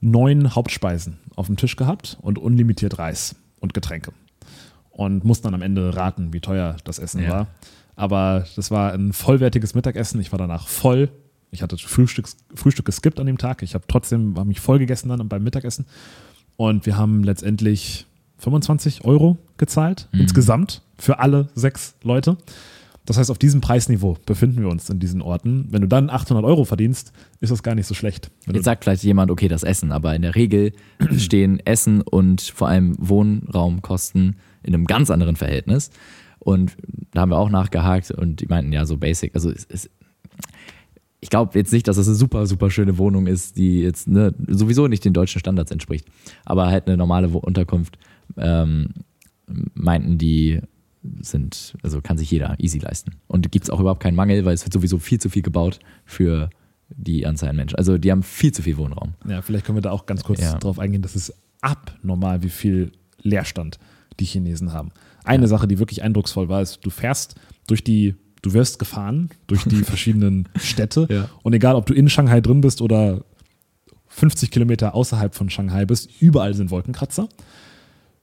neun Hauptspeisen auf dem Tisch gehabt und unlimitiert Reis und Getränke. Und mussten dann am Ende raten, wie teuer das Essen ja. war. Aber das war ein vollwertiges Mittagessen. Ich war danach voll ich hatte Frühstück, Frühstück geskippt an dem Tag. Ich habe trotzdem, war mich voll gegessen dann beim Mittagessen. Und wir haben letztendlich 25 Euro gezahlt, mhm. insgesamt für alle sechs Leute. Das heißt, auf diesem Preisniveau befinden wir uns in diesen Orten. Wenn du dann 800 Euro verdienst, ist das gar nicht so schlecht. Wenn Jetzt sagt vielleicht jemand, okay, das Essen, aber in der Regel stehen Essen und vor allem Wohnraumkosten in einem ganz anderen Verhältnis. Und da haben wir auch nachgehakt und die meinten ja so basic, also es, es, ich glaube jetzt nicht, dass das eine super, super schöne Wohnung ist, die jetzt ne, sowieso nicht den deutschen Standards entspricht. Aber halt eine normale Unterkunft ähm, meinten die sind, also kann sich jeder easy leisten. Und gibt es auch überhaupt keinen Mangel, weil es wird sowieso viel zu viel gebaut für die Anzahl an Menschen. Also die haben viel zu viel Wohnraum. Ja, vielleicht können wir da auch ganz kurz Ja. drauf eingehen, das ist abnormal, wie viel Leerstand die Chinesen haben. Eine Sache, die wirklich eindrucksvoll war, ist, du fährst durch die, du wirst gefahren durch die verschiedenen Städte Ja. und egal, ob du in Shanghai drin bist oder 50 Kilometer außerhalb von Shanghai bist, überall sind Wolkenkratzer.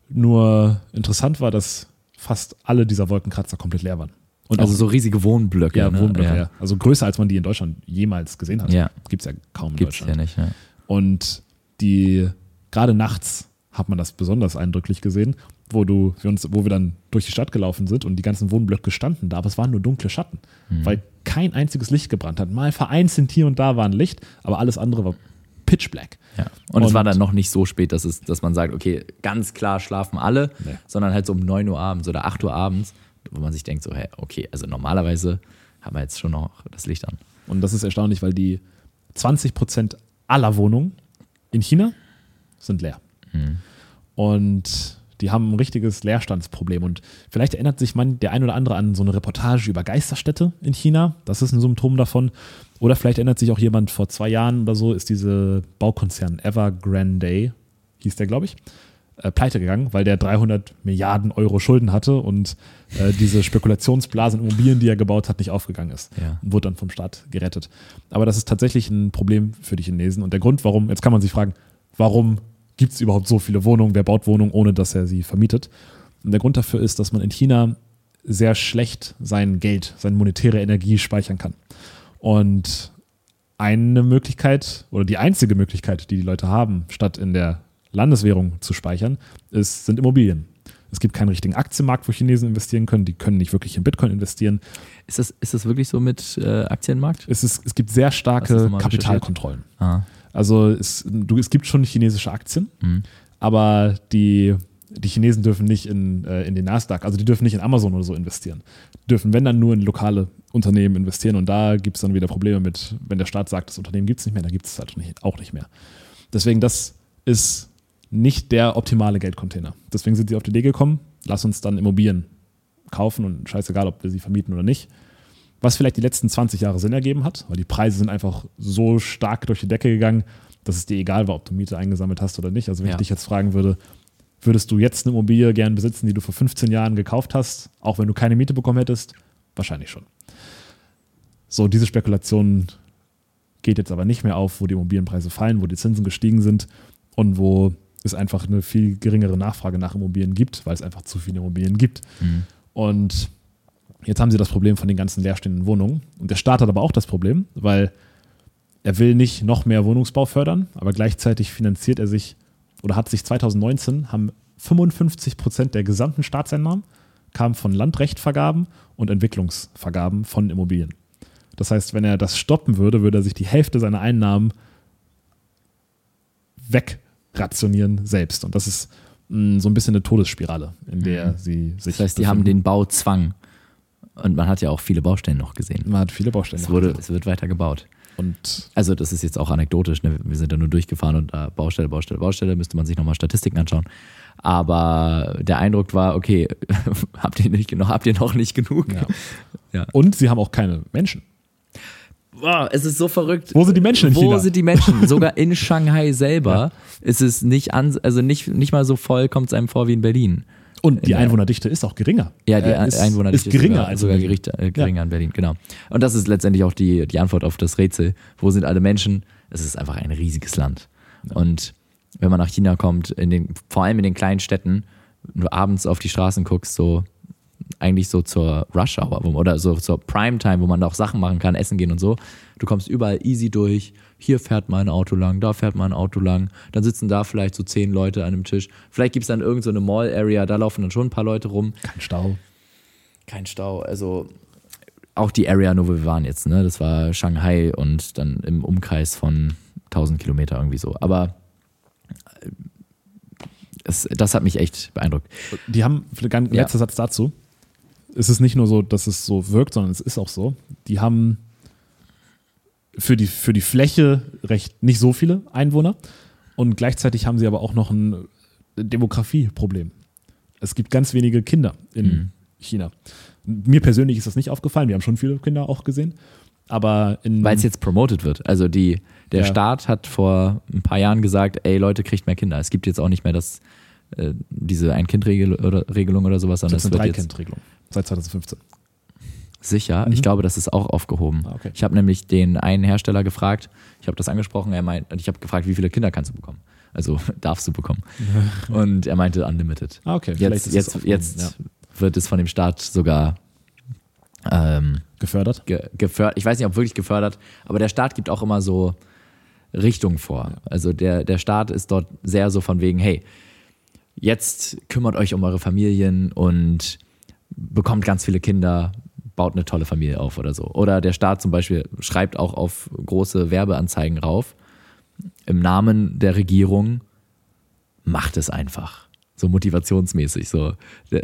Nur interessant war, dass fast alle dieser Wolkenkratzer komplett leer waren. Und also auch- so riesige Wohnblöcke. ja, ne? Wohnblöcke, ja. ja. Also größer, als man die in Deutschland jemals gesehen hat. Ja. Gibt es ja kaum in Gibt's Deutschland. ja nicht. Ja. Und die, gerade nachts hat man das besonders eindrücklich gesehen, wo du, wir uns, wo wir dann durch die Stadt gelaufen sind und die ganzen Wohnblöcke standen da, aber es waren nur dunkle Schatten, Mhm. weil kein einziges Licht gebrannt hat. Mal vereinzelt hier und da war ein Licht, aber alles andere war pitch black. Ja. Und, es Und- war dann noch nicht so spät, dass, es, dass man sagt, okay, ganz klar schlafen alle, Nee. sondern halt so um 9 Uhr abends oder 8 Uhr abends, wo man sich denkt, so, hey, okay, also normalerweise haben wir jetzt schon noch das Licht an. Und das ist erstaunlich, weil die 20% aller Wohnungen in China sind leer. Und die haben ein richtiges Leerstandsproblem. Und vielleicht erinnert sich man der ein oder andere an so eine Reportage über Geisterstädte in China. Das ist ein Symptom davon. Oder vielleicht erinnert sich auch jemand vor zwei Jahren oder so, ist diese Baukonzern Evergrande, hieß der, glaube ich, äh, pleite gegangen, weil der 300 Milliarden Euro Schulden hatte und äh, diese Spekulationsblase in Immobilien, die er gebaut hat, nicht aufgegangen ist. Ja. Und wurde dann vom Staat gerettet. Aber das ist tatsächlich ein Problem für die Chinesen. Und der Grund, warum, jetzt kann man sich fragen, warum gibt es überhaupt so viele Wohnungen? Wer baut Wohnungen, ohne dass er sie vermietet? Und der Grund dafür ist, dass man in China sehr schlecht sein Geld, seine monetäre Energie speichern kann. Und eine Möglichkeit oder die einzige Möglichkeit, die die Leute haben, statt in der Landeswährung zu speichern, ist, sind Immobilien. Es gibt keinen richtigen Aktienmarkt, wo Chinesen investieren können. Die können nicht wirklich in Bitcoin investieren. Ist das, ist das wirklich so mit äh, Aktienmarkt? Es, ist, es gibt sehr starke Kapitalkontrollen. Ah. Also es, du, es gibt schon chinesische Aktien, Mhm. aber die, die Chinesen dürfen nicht in, äh, in den Nasdaq, also die dürfen nicht in Amazon oder so investieren. Die dürfen, wenn dann, nur in lokale Unternehmen investieren und da gibt es dann wieder Probleme mit, wenn der Staat sagt, das Unternehmen gibt es nicht mehr, dann gibt es halt nicht, auch nicht mehr. Deswegen, das ist nicht der optimale Geldcontainer. Deswegen sind sie auf die Idee gekommen, lass uns dann Immobilien kaufen und scheißegal, ob wir sie vermieten oder nicht. Was vielleicht die letzten 20 Jahre Sinn ergeben hat, weil die Preise sind einfach so stark durch die Decke gegangen, dass es dir egal war, ob du Miete eingesammelt hast oder nicht. Also wenn Ja. ich dich jetzt fragen würde, würdest du jetzt eine Immobilie gern besitzen, die du vor 15 Jahren gekauft hast, auch wenn du keine Miete bekommen hättest? Wahrscheinlich schon. So, diese Spekulation geht jetzt aber nicht mehr auf, wo die Immobilienpreise fallen, wo die Zinsen gestiegen sind und wo es einfach eine viel geringere Nachfrage nach Immobilien gibt, weil es einfach zu viele Immobilien gibt. Mhm. Und jetzt haben sie das Problem von den ganzen leerstehenden Wohnungen. Und der Staat hat aber auch das Problem, weil er will nicht noch mehr Wohnungsbau fördern, aber gleichzeitig finanziert er sich oder hat sich 2019 haben 55 Prozent der gesamten Staatseinnahmen kamen von Landrechtvergaben und Entwicklungsvergaben von Immobilien. Das heißt, wenn er das stoppen würde, würde er sich die Hälfte seiner Einnahmen wegrationieren selbst. Und das ist mh, so ein bisschen eine Todesspirale, in der Mhm. sie sich. Das heißt, die haben befinden. den Bauzwang. Und man hat ja auch viele Baustellen noch gesehen. Man hat viele Baustellen. Es, wurde, es wird weiter gebaut. Und Also das ist jetzt auch anekdotisch, ne? wir sind da nur durchgefahren und da Baustelle, Baustelle, Baustelle, müsste man sich nochmal Statistiken anschauen. Aber der Eindruck war, okay, habt ihr, nicht, noch, habt ihr noch nicht genug? Ja. Ja. Und sie haben auch keine Menschen. Wow, es ist so verrückt. Wo sind die Menschen in Wo China? sind die Menschen? Sogar in Shanghai selber ist es nicht, an, also nicht, nicht mal so voll, kommt es einem vor wie in Berlin. Und die Einwohnerdichte ist auch geringer. Ja, die Äh, ist, Einwohnerdichte ist geringer sogar, als sogar in Berlin. gericht, äh, geringer in Berlin, genau. Und das ist letztendlich auch die, die Antwort auf das Rätsel. Wo sind alle Menschen? Es ist einfach ein riesiges Land. Und wenn man nach China kommt, in den, vor allem in den kleinen Städten, wenn du abends auf die Straßen guckst, so eigentlich so zur Rush Hour oder so zur Primetime, wo man da auch Sachen machen kann, essen gehen und so. Du kommst überall easy durch. Hier fährt mal ein Auto lang, da fährt mal ein Auto lang. Dann sitzen da vielleicht so zehn Leute an einem Tisch. Vielleicht gibt es dann irgend so eine Mall-Area, da laufen dann schon ein paar Leute rum Kein Stau. kein Stau. Also auch die Area, nur wo wir waren jetzt, ne? Das war Shanghai und dann im Umkreis von 1000 Kilometer irgendwie so. Aber äh, es, das hat mich echt beeindruckt. Die haben, ganz Ja. letzter Satz dazu. Es ist nicht nur so, dass es so wirkt, sondern es ist auch so. Die haben für die, für die Fläche recht nicht so viele Einwohner. Und gleichzeitig haben sie aber auch noch ein Demografieproblem. Es gibt ganz wenige Kinder in Mhm. China. Mir persönlich ist das nicht aufgefallen. Wir haben schon viele Kinder auch gesehen. Aber. Weil es jetzt promoted wird. Also die, der Ja. Staat hat vor ein paar Jahren gesagt, ey Leute, kriegt mehr Kinder. Es gibt jetzt auch nicht mehr das, äh, diese Ein-Kind-Regelung oder, sowas, sondern das es ist eine wird jetzt Dreikindregelung seit 2015. sicher. Ich glaube, das ist auch aufgehoben. Ah, okay. Ich habe nämlich den einen Hersteller gefragt, ich habe das angesprochen, er meint, und ich habe gefragt, wie viele Kinder kannst du bekommen? Also darfst du bekommen. Und er meinte unlimited. Ah, okay. Jetzt, jetzt, jetzt ja. wird es von dem Staat sogar ähm, gefördert. ge gefördert. Ich weiß nicht, ob wirklich gefördert, aber der Staat gibt auch immer so Richtungen vor. Also der, der Staat ist dort sehr so von wegen, hey, jetzt kümmert euch um eure Familien und bekommt ganz viele Kinder, baut eine tolle Familie auf oder so. Oder der Staat zum Beispiel schreibt auch auf große Werbeanzeigen rauf, im Namen der Regierung, macht es einfach. So motivationsmäßig, so,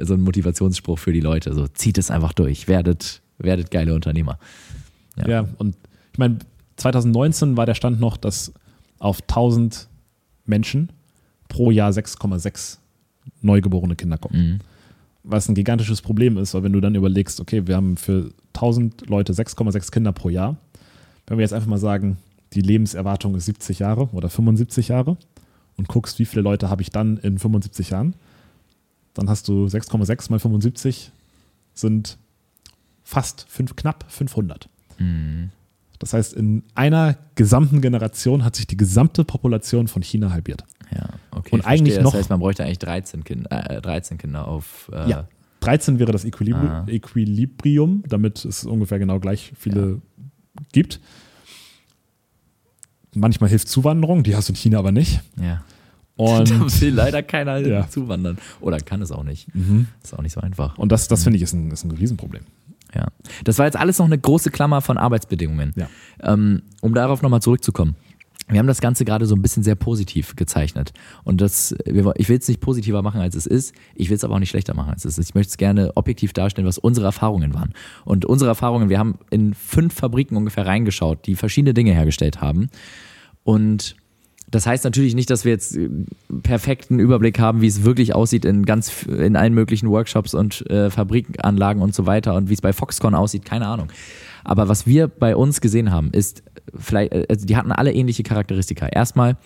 so ein Motivationsspruch für die Leute. So, zieht es einfach durch, werdet, werdet geile Unternehmer. Ja. Ja, und ich meine, 2019 war der Stand noch, dass auf 1000 Menschen pro Jahr 6,6 neugeborene Kinder kommen. Mhm. Was ein gigantisches Problem ist, weil wenn du dann überlegst, okay, wir haben für 1000 Leute 6,6 Kinder pro Jahr, wenn wir jetzt einfach mal sagen, die Lebenserwartung ist 70 Jahre oder 75 Jahre und guckst, wie viele Leute habe ich dann in 75 Jahren, dann hast du 6,6 mal 75 sind fast fünf, knapp 500. Mhm. Das heißt, in einer gesamten Generation hat sich die gesamte Population von China halbiert. Ja, okay. Und ich eigentlich verstehe. noch- Das heißt, man bräuchte eigentlich 13 Kinder, äh, 13 Kinder auf. Äh, Ja. 13 wäre das Equilibri Ah. Equilibrium, damit es ungefähr genau gleich viele gibt. Manchmal hilft Zuwanderung, die hast du in China aber nicht. ja. Und, da will leider keiner Ja. zuwandern. Oder kann es auch nicht. Mhm. Ist auch nicht so einfach. und das, das finde ich ist ein, ist ein Riesenproblem. Ja. Das war jetzt alles noch eine große Klammer von Arbeitsbedingungen. Ja. Ähm, um darauf nochmal zurückzukommen. Wir haben das Ganze gerade so ein bisschen sehr positiv gezeichnet. Und das, ich will es nicht positiver machen, als es ist. Ich will es aber auch nicht schlechter machen, als es ist. Ich möchte es gerne objektiv darstellen, was unsere Erfahrungen waren. Und unsere Erfahrungen, wir haben in fünf Fabriken ungefähr reingeschaut, die verschiedene Dinge hergestellt haben. Und das heißt natürlich nicht, dass wir jetzt äh, perfekten Überblick haben, wie es wirklich aussieht in ganz in allen möglichen Workshops und äh, Fabrikanlagen und so weiter und wie es bei Foxconn aussieht, keine Ahnung. Aber was wir bei uns gesehen haben, ist vielleicht, äh, also die hatten alle ähnliche Charakteristika. Erstmal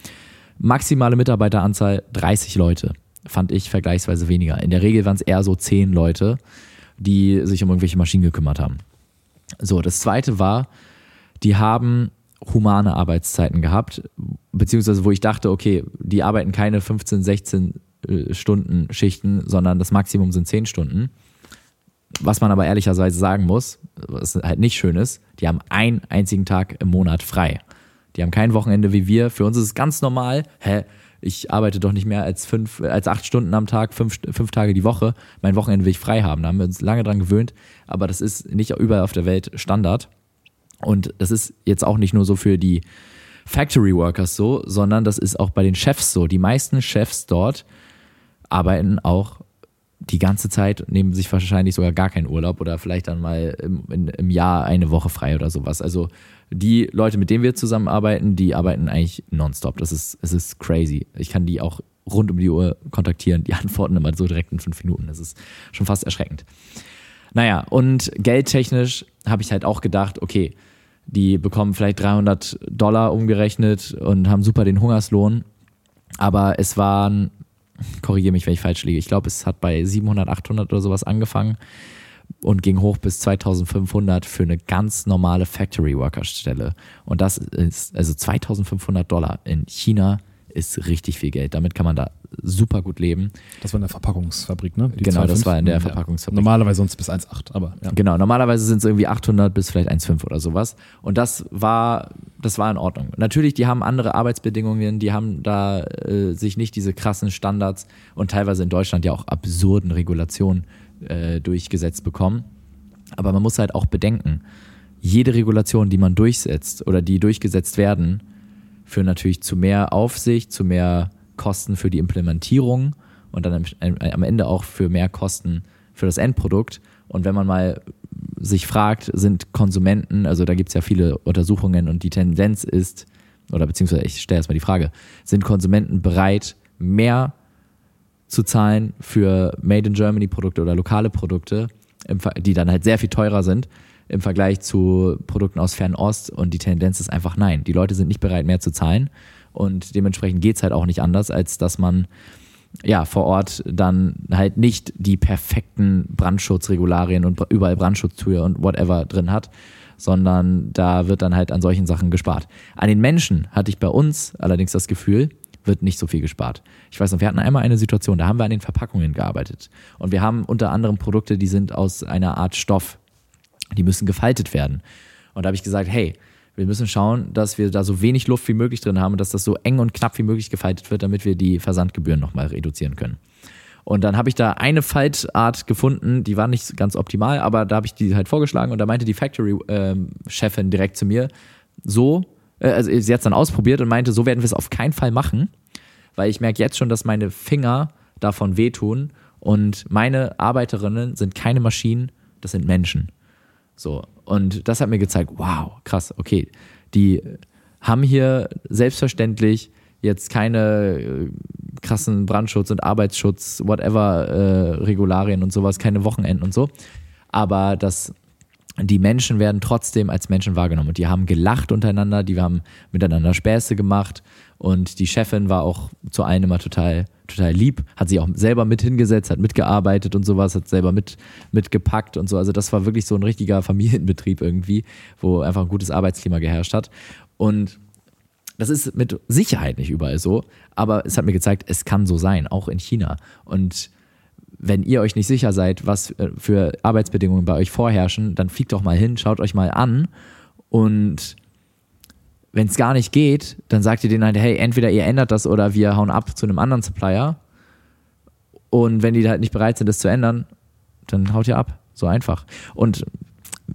maximale Mitarbeiteranzahl 30 Leute, fand ich vergleichsweise weniger. In der Regel waren es eher so 10 Leute, die sich um irgendwelche Maschinen gekümmert haben. So, das zweite war, die haben humane Arbeitszeiten gehabt, beziehungsweise wo ich dachte, okay, die arbeiten keine 15, 16 äh, Stunden Schichten, sondern das Maximum sind 10 Stunden. Was man aber ehrlicherweise sagen muss, was halt nicht schön ist, die haben einen einzigen Tag im Monat frei. Die haben kein Wochenende wie wir. Für uns ist es ganz normal. Hä? Ich arbeite doch nicht mehr als fünf, als acht Stunden am Tag, fünf, fünf Tage die Woche. Mein Wochenende will ich frei haben. Da haben wir uns lange dran gewöhnt. Aber das ist nicht überall auf der Welt Standard. Und das ist jetzt auch nicht nur so für die Factory Workers so, sondern das ist auch bei den Chefs so. Die meisten Chefs dort arbeiten auch die ganze Zeit, nehmen sich wahrscheinlich sogar gar keinen Urlaub oder vielleicht dann mal im, in, im Jahr eine Woche frei oder sowas. Also die Leute, mit denen wir zusammenarbeiten, die arbeiten eigentlich nonstop. Das ist, es ist crazy. Ich kann die auch rund um die Uhr kontaktieren. Die antworten immer so direkt in fünf Minuten. Das ist schon fast erschreckend. Naja, und geldtechnisch habe ich halt auch gedacht, okay, die bekommen vielleicht 300 Dollar umgerechnet und haben super den Hungerslohn. Aber es waren, korrigiere mich, wenn ich falsch liege, ich glaube, es hat bei 700, 800 oder sowas angefangen und ging hoch bis 2500 für eine ganz normale Factory Worker Stelle. Und das ist, also 2500 Dollar in China ist richtig viel Geld. Damit kann man da super gut leben. Das war in der Verpackungsfabrik, ne? Die Genau, das 2,5. war in der Ja. Verpackungsfabrik. Normalerweise sonst bis 1,8, aber ja. Genau, normalerweise sind es irgendwie 800 bis vielleicht 1,5 oder sowas. Und das war, das war in Ordnung. Natürlich, die haben andere Arbeitsbedingungen, die haben da äh, sich nicht diese krassen Standards und teilweise in Deutschland ja auch absurden Regulationen äh, durchgesetzt bekommen. Aber man muss halt auch bedenken, jede Regulation, die man durchsetzt oder die durchgesetzt werden, führen natürlich zu mehr Aufsicht, zu mehr Kosten für die Implementierung und dann am, Ende auch für mehr Kosten für das Endprodukt. Und wenn man mal sich fragt, sind Konsumenten, also da gibt es ja viele Untersuchungen und die Tendenz ist, oder beziehungsweise ich stelle erstmal die Frage, sind Konsumenten bereit, mehr zu zahlen für Made in Germany Produkte oder lokale Produkte, die dann halt sehr viel teurer sind im Vergleich zu Produkten aus Fernost und die Tendenz ist einfach nein. Die Leute sind nicht bereit, mehr zu zahlen und dementsprechend geht es halt auch nicht anders, als dass man ja, vor Ort dann halt nicht die perfekten Brandschutzregularien und überall Brandschutztür und whatever drin hat, sondern da wird dann halt an solchen Sachen gespart. An den Menschen hatte ich bei uns allerdings das Gefühl, wird nicht so viel gespart. Ich weiß noch, wir hatten einmal eine Situation, da haben wir an den Verpackungen gearbeitet und wir haben unter anderem Produkte, die sind aus einer Art Stoff, die müssen gefaltet werden. Und da habe ich gesagt, hey, wir müssen schauen, dass wir da so wenig Luft wie möglich drin haben und dass das so eng und knapp wie möglich gefaltet wird, damit wir die Versandgebühren nochmal reduzieren können. Und dann habe ich da eine Faltart gefunden, die war nicht ganz optimal, aber da habe ich die halt vorgeschlagen und da meinte die Factory-Chefin direkt zu mir, so, äh, also sie hat es dann ausprobiert und meinte, so werden wir es auf keinen Fall machen, weil ich merke jetzt schon, dass meine Finger davon wehtun und meine Arbeiterinnen sind keine Maschinen, das sind Menschen. So. Und das hat mir gezeigt, wow, krass, okay. Die haben hier selbstverständlich jetzt keine äh, krassen Brandschutz und Arbeitsschutz, whatever, äh, Regularien und sowas, keine Wochenenden und so. Aber das, die Menschen werden trotzdem als Menschen wahrgenommen. Und die haben gelacht untereinander, die haben miteinander Späße gemacht. Und die Chefin war auch zu allen immer total total lieb, hat sich auch selber mit hingesetzt, hat mitgearbeitet und sowas, hat selber mit, mitgepackt und so. Also das war wirklich so ein richtiger Familienbetrieb irgendwie, wo einfach ein gutes Arbeitsklima geherrscht hat. Und das ist mit Sicherheit nicht überall so, aber es hat mir gezeigt, es kann so sein, auch in China. Und wenn ihr euch nicht sicher seid, was für Arbeitsbedingungen bei euch vorherrschen, dann fliegt doch mal hin, schaut euch mal an und wenn es gar nicht geht, dann sagt ihr denen halt, hey, entweder ihr ändert das oder wir hauen ab zu einem anderen Supplier. Und wenn die halt nicht bereit sind, das zu ändern, dann haut ihr ab. So einfach. Und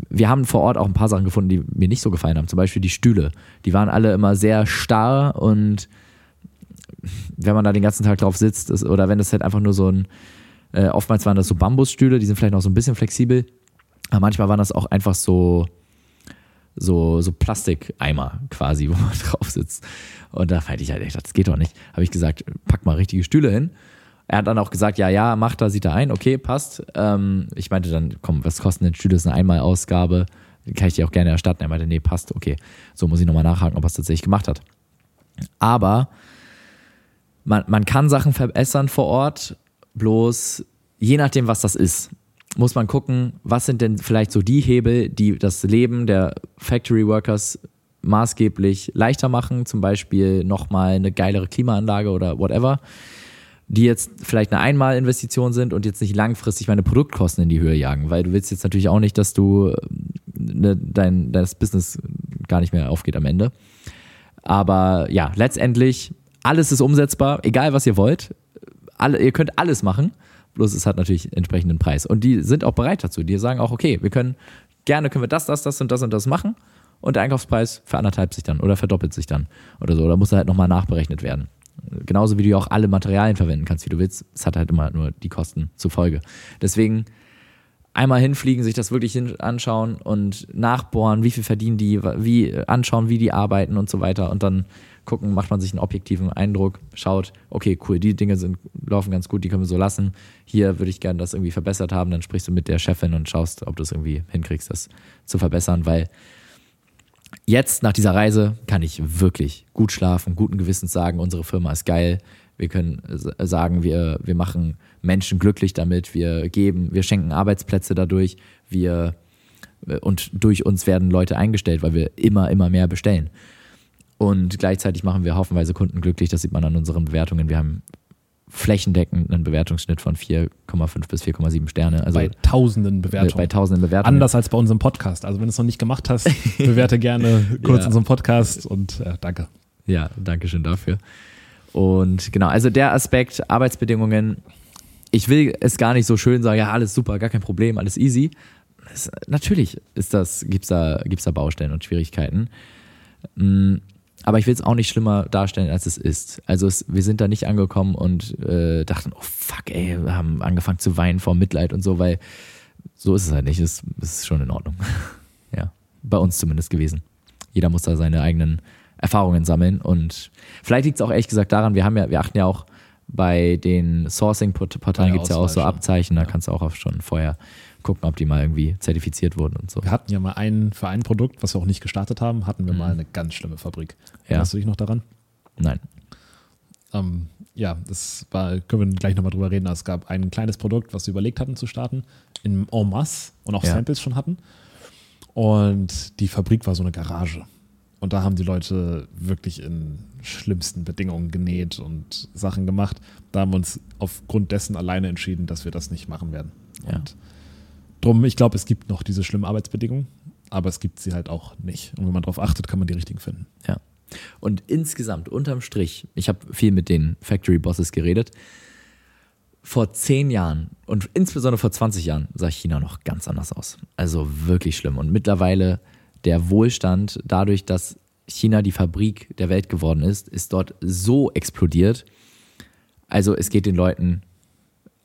wir haben vor Ort auch ein paar Sachen gefunden, die mir nicht so gefallen haben. Zum Beispiel die Stühle. Die waren alle immer sehr starr und wenn man da den ganzen Tag drauf sitzt ist, oder wenn das halt einfach nur so ein, äh, oftmals waren das so Bambusstühle, die sind vielleicht noch so ein bisschen flexibel, aber manchmal waren das auch einfach so, so, so Plastikeimer quasi, wo man drauf sitzt. Und da fand ich halt echt, das geht doch nicht. Habe ich gesagt, pack mal richtige Stühle hin. Er hat dann auch gesagt, ja, ja, macht da, sieht er ein, okay, passt. Ähm, ich meinte dann, komm, was kosten denn Stühle? Das ist eine Einmalausgabe. Kann ich dir auch gerne erstatten. Er meinte, nee, passt, okay. So muss ich nochmal nachhaken, ob er es tatsächlich gemacht hat. Aber man, man kann Sachen verbessern vor Ort, bloß je nachdem, was das ist muss man gucken, was sind denn vielleicht so die Hebel, die das Leben der Factory Workers maßgeblich leichter machen, zum Beispiel nochmal eine geilere Klimaanlage oder whatever, die jetzt vielleicht eine Einmalinvestition sind und jetzt nicht langfristig meine Produktkosten in die Höhe jagen, weil du willst jetzt natürlich auch nicht, dass du ne, dein das Business gar nicht mehr aufgeht am Ende. Aber ja, letztendlich alles ist umsetzbar, egal was ihr wollt. Alle, ihr könnt alles machen. Bloß es hat natürlich entsprechenden Preis. Und die sind auch bereit dazu. Die sagen auch, okay, wir können, gerne können wir das, das, das und das und das machen. Und der Einkaufspreis verandert sich dann oder verdoppelt sich dann oder so. Oder muss halt nochmal nachberechnet werden. Genauso wie du auch alle Materialien verwenden kannst, wie du willst. Es hat halt immer nur die Kosten zur Folge. Deswegen einmal hinfliegen, sich das wirklich anschauen und nachbohren, wie viel verdienen die, wie anschauen, wie die arbeiten und so weiter. Und dann gucken, macht man sich einen objektiven Eindruck, schaut, okay, cool, die Dinge sind, laufen ganz gut, die können wir so lassen. Hier würde ich gerne das irgendwie verbessert haben. Dann sprichst du mit der Chefin und schaust, ob du es irgendwie hinkriegst, das zu verbessern, weil jetzt nach dieser Reise kann ich wirklich gut schlafen, guten Gewissens sagen, unsere Firma ist geil. Wir können sagen, wir, wir machen Menschen glücklich damit, wir geben, wir schenken Arbeitsplätze dadurch, wir und durch uns werden Leute eingestellt, weil wir immer, immer mehr bestellen. Und gleichzeitig machen wir haufenweise Kunden glücklich. Das sieht man an unseren Bewertungen. Wir haben flächendeckend einen Bewertungsschnitt von 4,5 bis 4,7 Sterne. Also bei tausenden Bewertungen. Bei tausenden Bewertungen. Anders als bei unserem Podcast. Also wenn du es noch nicht gemacht hast, bewerte gerne kurz ja. unseren Podcast und äh, danke. Ja, danke schön dafür. Und genau, also der Aspekt Arbeitsbedingungen, ich will es gar nicht so schön sagen, ja, alles super, gar kein Problem, alles easy. Es, natürlich ist das, gibt's da, gibt's da Baustellen und Schwierigkeiten. Mhm aber ich will es auch nicht schlimmer darstellen, als es ist. Also es, wir sind da nicht angekommen und äh, dachten, oh fuck, ey, wir haben angefangen zu weinen vor Mitleid und so, weil so ist es halt nicht. Es ist schon in Ordnung. ja, bei uns zumindest gewesen. Jeder muss da seine eigenen Erfahrungen sammeln und vielleicht liegt es auch ehrlich gesagt daran, wir haben ja, wir achten ja auch bei den Sourcing-Portalen gibt es ja auch so. Abzeichen, da Ja. kannst du auch schon vorher gucken, ob die mal irgendwie zertifiziert wurden und so. Wir hatten ja mal ein, für ein Produkt, was wir auch nicht gestartet haben, hatten wir mal eine ganz schlimme Fabrik. Mhm. Ja. Erinnerst du dich noch daran? Nein. Ähm, ja, das war, können wir gleich nochmal drüber reden. Es gab ein kleines Produkt, was wir überlegt hatten zu starten, in en masse und auch Ja. Samples schon hatten. Und die Fabrik war so eine Garage. Und da haben die Leute wirklich in schlimmsten Bedingungen genäht und Sachen gemacht. Da haben wir uns aufgrund dessen alleine entschieden, dass wir das nicht machen werden. Ja. Drum, ich glaube, es gibt noch diese schlimmen Arbeitsbedingungen, aber es gibt sie halt auch nicht. Und wenn man darauf achtet, kann man die richtigen finden. Ja. Und insgesamt, unterm Strich, ich habe viel mit den Factory Bosses geredet. Vor zehn Jahren und insbesondere vor 20 Jahren sah China noch ganz anders aus. Also wirklich schlimm. Und mittlerweile der Wohlstand, dadurch, dass China die Fabrik der Welt geworden ist, ist dort so explodiert. Also es geht den Leuten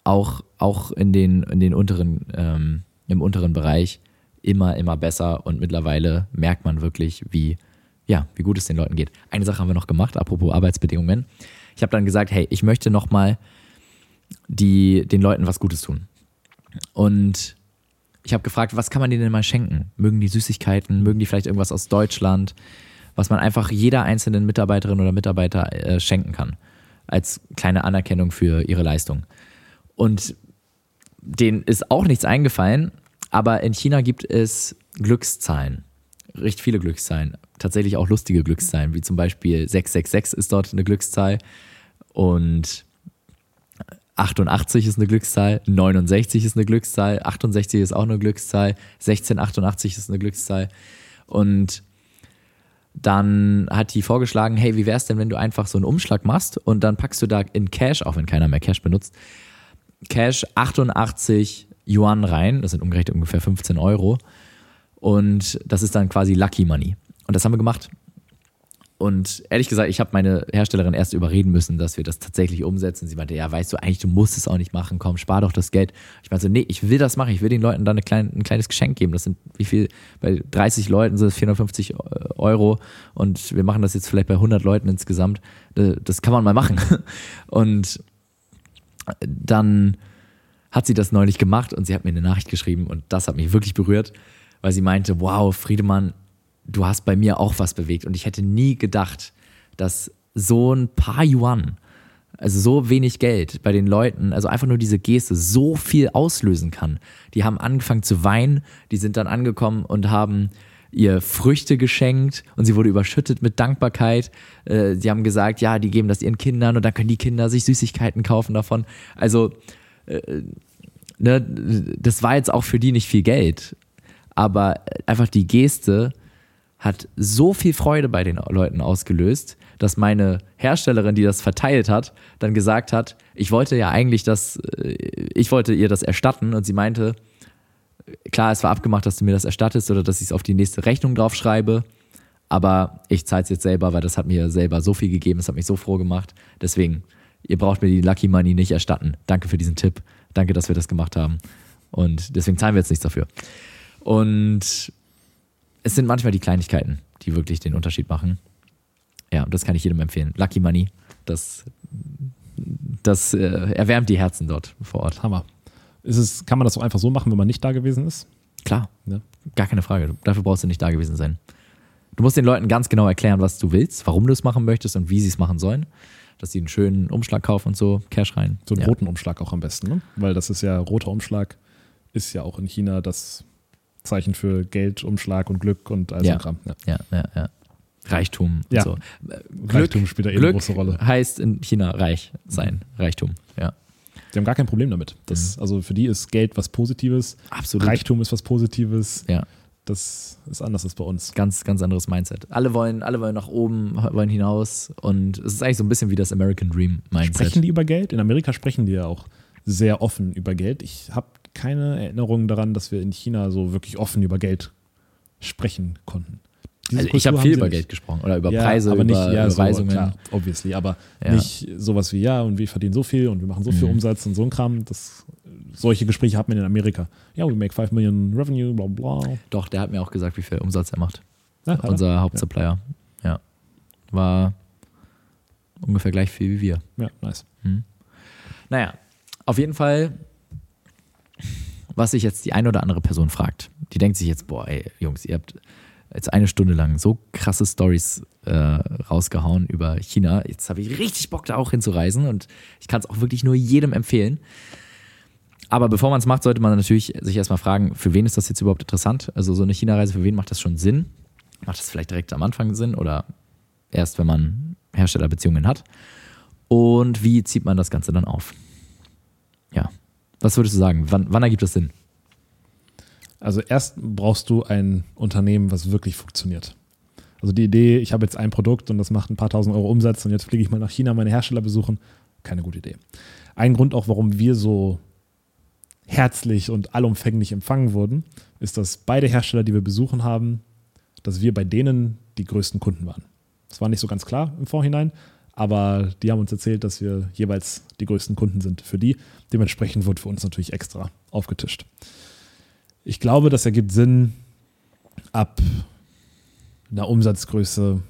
auch, auch in den, in den unteren, ähm, im unteren Bereich immer, immer besser und mittlerweile merkt man wirklich, wie, ja, wie gut es den Leuten geht. Eine Sache haben wir noch gemacht, apropos Arbeitsbedingungen. Ich habe dann gesagt, hey, ich möchte nochmal den Leuten was Gutes tun. Und ich habe gefragt, was kann man denen denn mal schenken? Mögen die Süßigkeiten? Mögen die vielleicht irgendwas aus Deutschland? Was man einfach jeder einzelnen Mitarbeiterin oder Mitarbeiter äh, schenken kann. Als kleine Anerkennung für ihre Leistung. Und denen ist auch nichts eingefallen, aber in China gibt es Glückszahlen. Recht viele Glückszahlen. Tatsächlich auch lustige Glückszahlen, wie zum Beispiel 666 ist dort eine Glückszahl und 88 ist eine Glückszahl, 69 ist eine Glückszahl, 68 ist auch eine Glückszahl, 1688 ist eine Glückszahl. Und dann hat die vorgeschlagen, hey, wie wär's denn, wenn du einfach so einen Umschlag machst und dann packst du da in Cash, auch wenn keiner mehr Cash benutzt, Cash 88 Yuan rein, das sind umgerechnet ungefähr 15 Euro. Und das ist dann quasi Lucky Money. Und das haben wir gemacht. Und ehrlich gesagt, ich habe meine Herstellerin erst überreden müssen, dass wir das tatsächlich umsetzen. Sie meinte, ja, weißt du, eigentlich, du musst es auch nicht machen, komm, spar doch das Geld. Ich meinte so, nee, ich will das machen, ich will den Leuten dann eine klein, ein kleines Geschenk geben. Das sind wie viel, bei 30 Leuten sind es 450 Euro und wir machen das jetzt vielleicht bei 100 Leuten insgesamt. Äh, Das kann man mal machen. Und dann hat sie das neulich gemacht und sie hat mir eine Nachricht geschrieben und das hat mich wirklich berührt, weil sie meinte, wow, Friedemann, du hast bei mir auch was bewegt und ich hätte nie gedacht, dass so ein paar Yuan, also so wenig Geld bei den Leuten, also einfach nur diese Geste so viel auslösen kann. Die haben angefangen zu weinen, die sind dann angekommen und haben ihr Früchte geschenkt und sie wurde überschüttet mit Dankbarkeit. Äh, Sie haben gesagt, ja, die geben das ihren Kindern und dann können die Kinder sich Süßigkeiten kaufen davon. Also, äh, ne, das war jetzt auch für die nicht viel Geld, aber einfach die Geste hat so viel Freude bei den Leuten ausgelöst, dass meine Herstellerin, die das verteilt hat, dann gesagt hat, ich wollte ja eigentlich das, äh, ich wollte ihr das erstatten und sie meinte, klar, es war abgemacht, dass du mir das erstattest oder dass ich es auf die nächste Rechnung draufschreibe, aber ich zahle es jetzt selber, weil das hat mir selber so viel gegeben, es hat mich so froh gemacht. Deswegen, ihr braucht mir die Lucky Money nicht erstatten. Danke für diesen Tipp. Danke, dass wir das gemacht haben. Und deswegen zahlen wir jetzt nichts dafür. Und es sind manchmal die Kleinigkeiten, die wirklich den Unterschied machen. Ja, und das kann ich jedem empfehlen. Lucky Money, das, das äh, erwärmt die Herzen dort vor Ort. Hammer. Ist es, kann man das auch einfach so machen, wenn man nicht da gewesen ist? Klar, Ne? gar keine Frage. Dafür brauchst du nicht da gewesen sein. Du musst den Leuten ganz genau erklären, was du willst, warum du es machen möchtest und wie sie es machen sollen. Dass sie einen schönen Umschlag kaufen und so, Cash rein. So einen ja. roten Umschlag auch am besten, ne? Weil das ist ja, roter Umschlag ist ja auch in China das Zeichen für Geld, Umschlag und Glück und all so Ja. Kram. Ja. Ja, ja, ja. Reichtum Ja. so. Äh, Reichtum spielt da eh eine Glück große Rolle. heißt in China reich sein, Reichtum. Ja. Die haben gar kein Problem damit. Das, Also für die ist Geld was Positives, Absolut. Reichtum ist was Positives. Ja, Das ist anders als bei uns. ganz, ganz anderes Mindset. Alle wollen, alle wollen nach oben, wollen hinaus und es ist eigentlich so ein bisschen wie das American Dream Mindset. Sprechen die über Geld? In Amerika sprechen die ja auch sehr offen über Geld. Ich habe keine Erinnerung daran, dass wir in China so wirklich offen über Geld sprechen konnten. Also ich habe viel über. Geld gesprochen oder über ja, Preise, aber nicht, über ja, so, Überweisungen. klar, obviously, aber Ja. nicht sowas wie, ja, und wir verdienen so viel und wir machen so viel Mhm. Umsatz und so ein Kram, das solche Gespräche hat man in Amerika. Ja, we make 5 Million Revenue, bla bla. Doch, der hat mir auch gesagt, wie viel Umsatz er macht. Ja, hat er? Unser Hauptsupplier. Ja. War ungefähr gleich viel wie wir. ja, nice. Naja, auf jeden Fall, was sich jetzt die eine oder andere Person fragt, die denkt sich jetzt, boah, ey, Jungs, ihr habt jetzt eine Stunde lang so krasse Stories äh, rausgehauen über China. Jetzt habe ich richtig Bock, da auch hinzureisen und ich kann es auch wirklich nur jedem empfehlen. Aber bevor man es macht, sollte man natürlich sich erstmal fragen, für wen ist das jetzt überhaupt interessant? Also so eine China-Reise, für wen macht das schon Sinn? Macht das vielleicht direkt am Anfang Sinn oder erst, wenn man Herstellerbeziehungen hat? Und wie zieht man das Ganze dann auf? Ja. Was würdest du sagen? Wann, wann ergibt das Sinn? Also erst brauchst du ein Unternehmen, was wirklich funktioniert. Also die Idee, ich habe jetzt ein Produkt und das macht ein paar tausend Euro Umsatz und jetzt fliege ich mal nach China meine Hersteller besuchen, keine gute Idee. Ein Grund auch, warum wir so herzlich und allumfänglich empfangen wurden, ist, dass beide Hersteller, die wir besuchen haben, dass wir bei denen die größten Kunden waren. Das war nicht so ganz klar im Vorhinein, aber die haben uns erzählt, dass wir jeweils die größten Kunden sind für die. Dementsprechend wird für uns natürlich extra aufgetischt. Ich glaube, das ergibt Sinn ab einer Umsatzgröße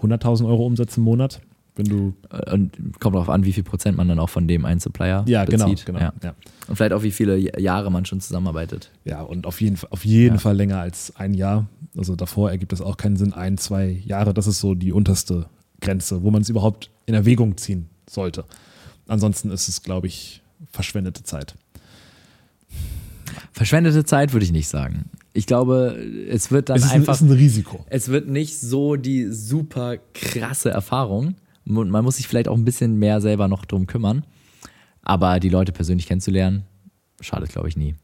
100.000 Euro Umsatz im Monat. Wenn du. Äh, Und kommt darauf an, wie viel Prozent man dann auch von dem einen Supplier Ja, genau. bezieht. genau Ja. ja. Und vielleicht auch, wie viele Jahre man schon zusammenarbeitet. Ja, und auf jeden, Fall- auf jeden Ja. Fall länger als ein Jahr. Also davor ergibt es auch keinen Sinn. Ein, zwei Jahre, das ist so die unterste Grenze, wo man es überhaupt in Erwägung ziehen sollte. Ansonsten ist es, glaube ich, verschwendete Zeit. Verschwendete Zeit würde ich nicht sagen. Ich glaube, es wird dann Es ist, ein, einfach. ist ein Risiko. es wird nicht so die super krasse Erfahrung. Und man muss sich vielleicht auch ein bisschen mehr selber noch drum kümmern. Aber die Leute persönlich kennenzulernen, schadet, glaube ich, nie.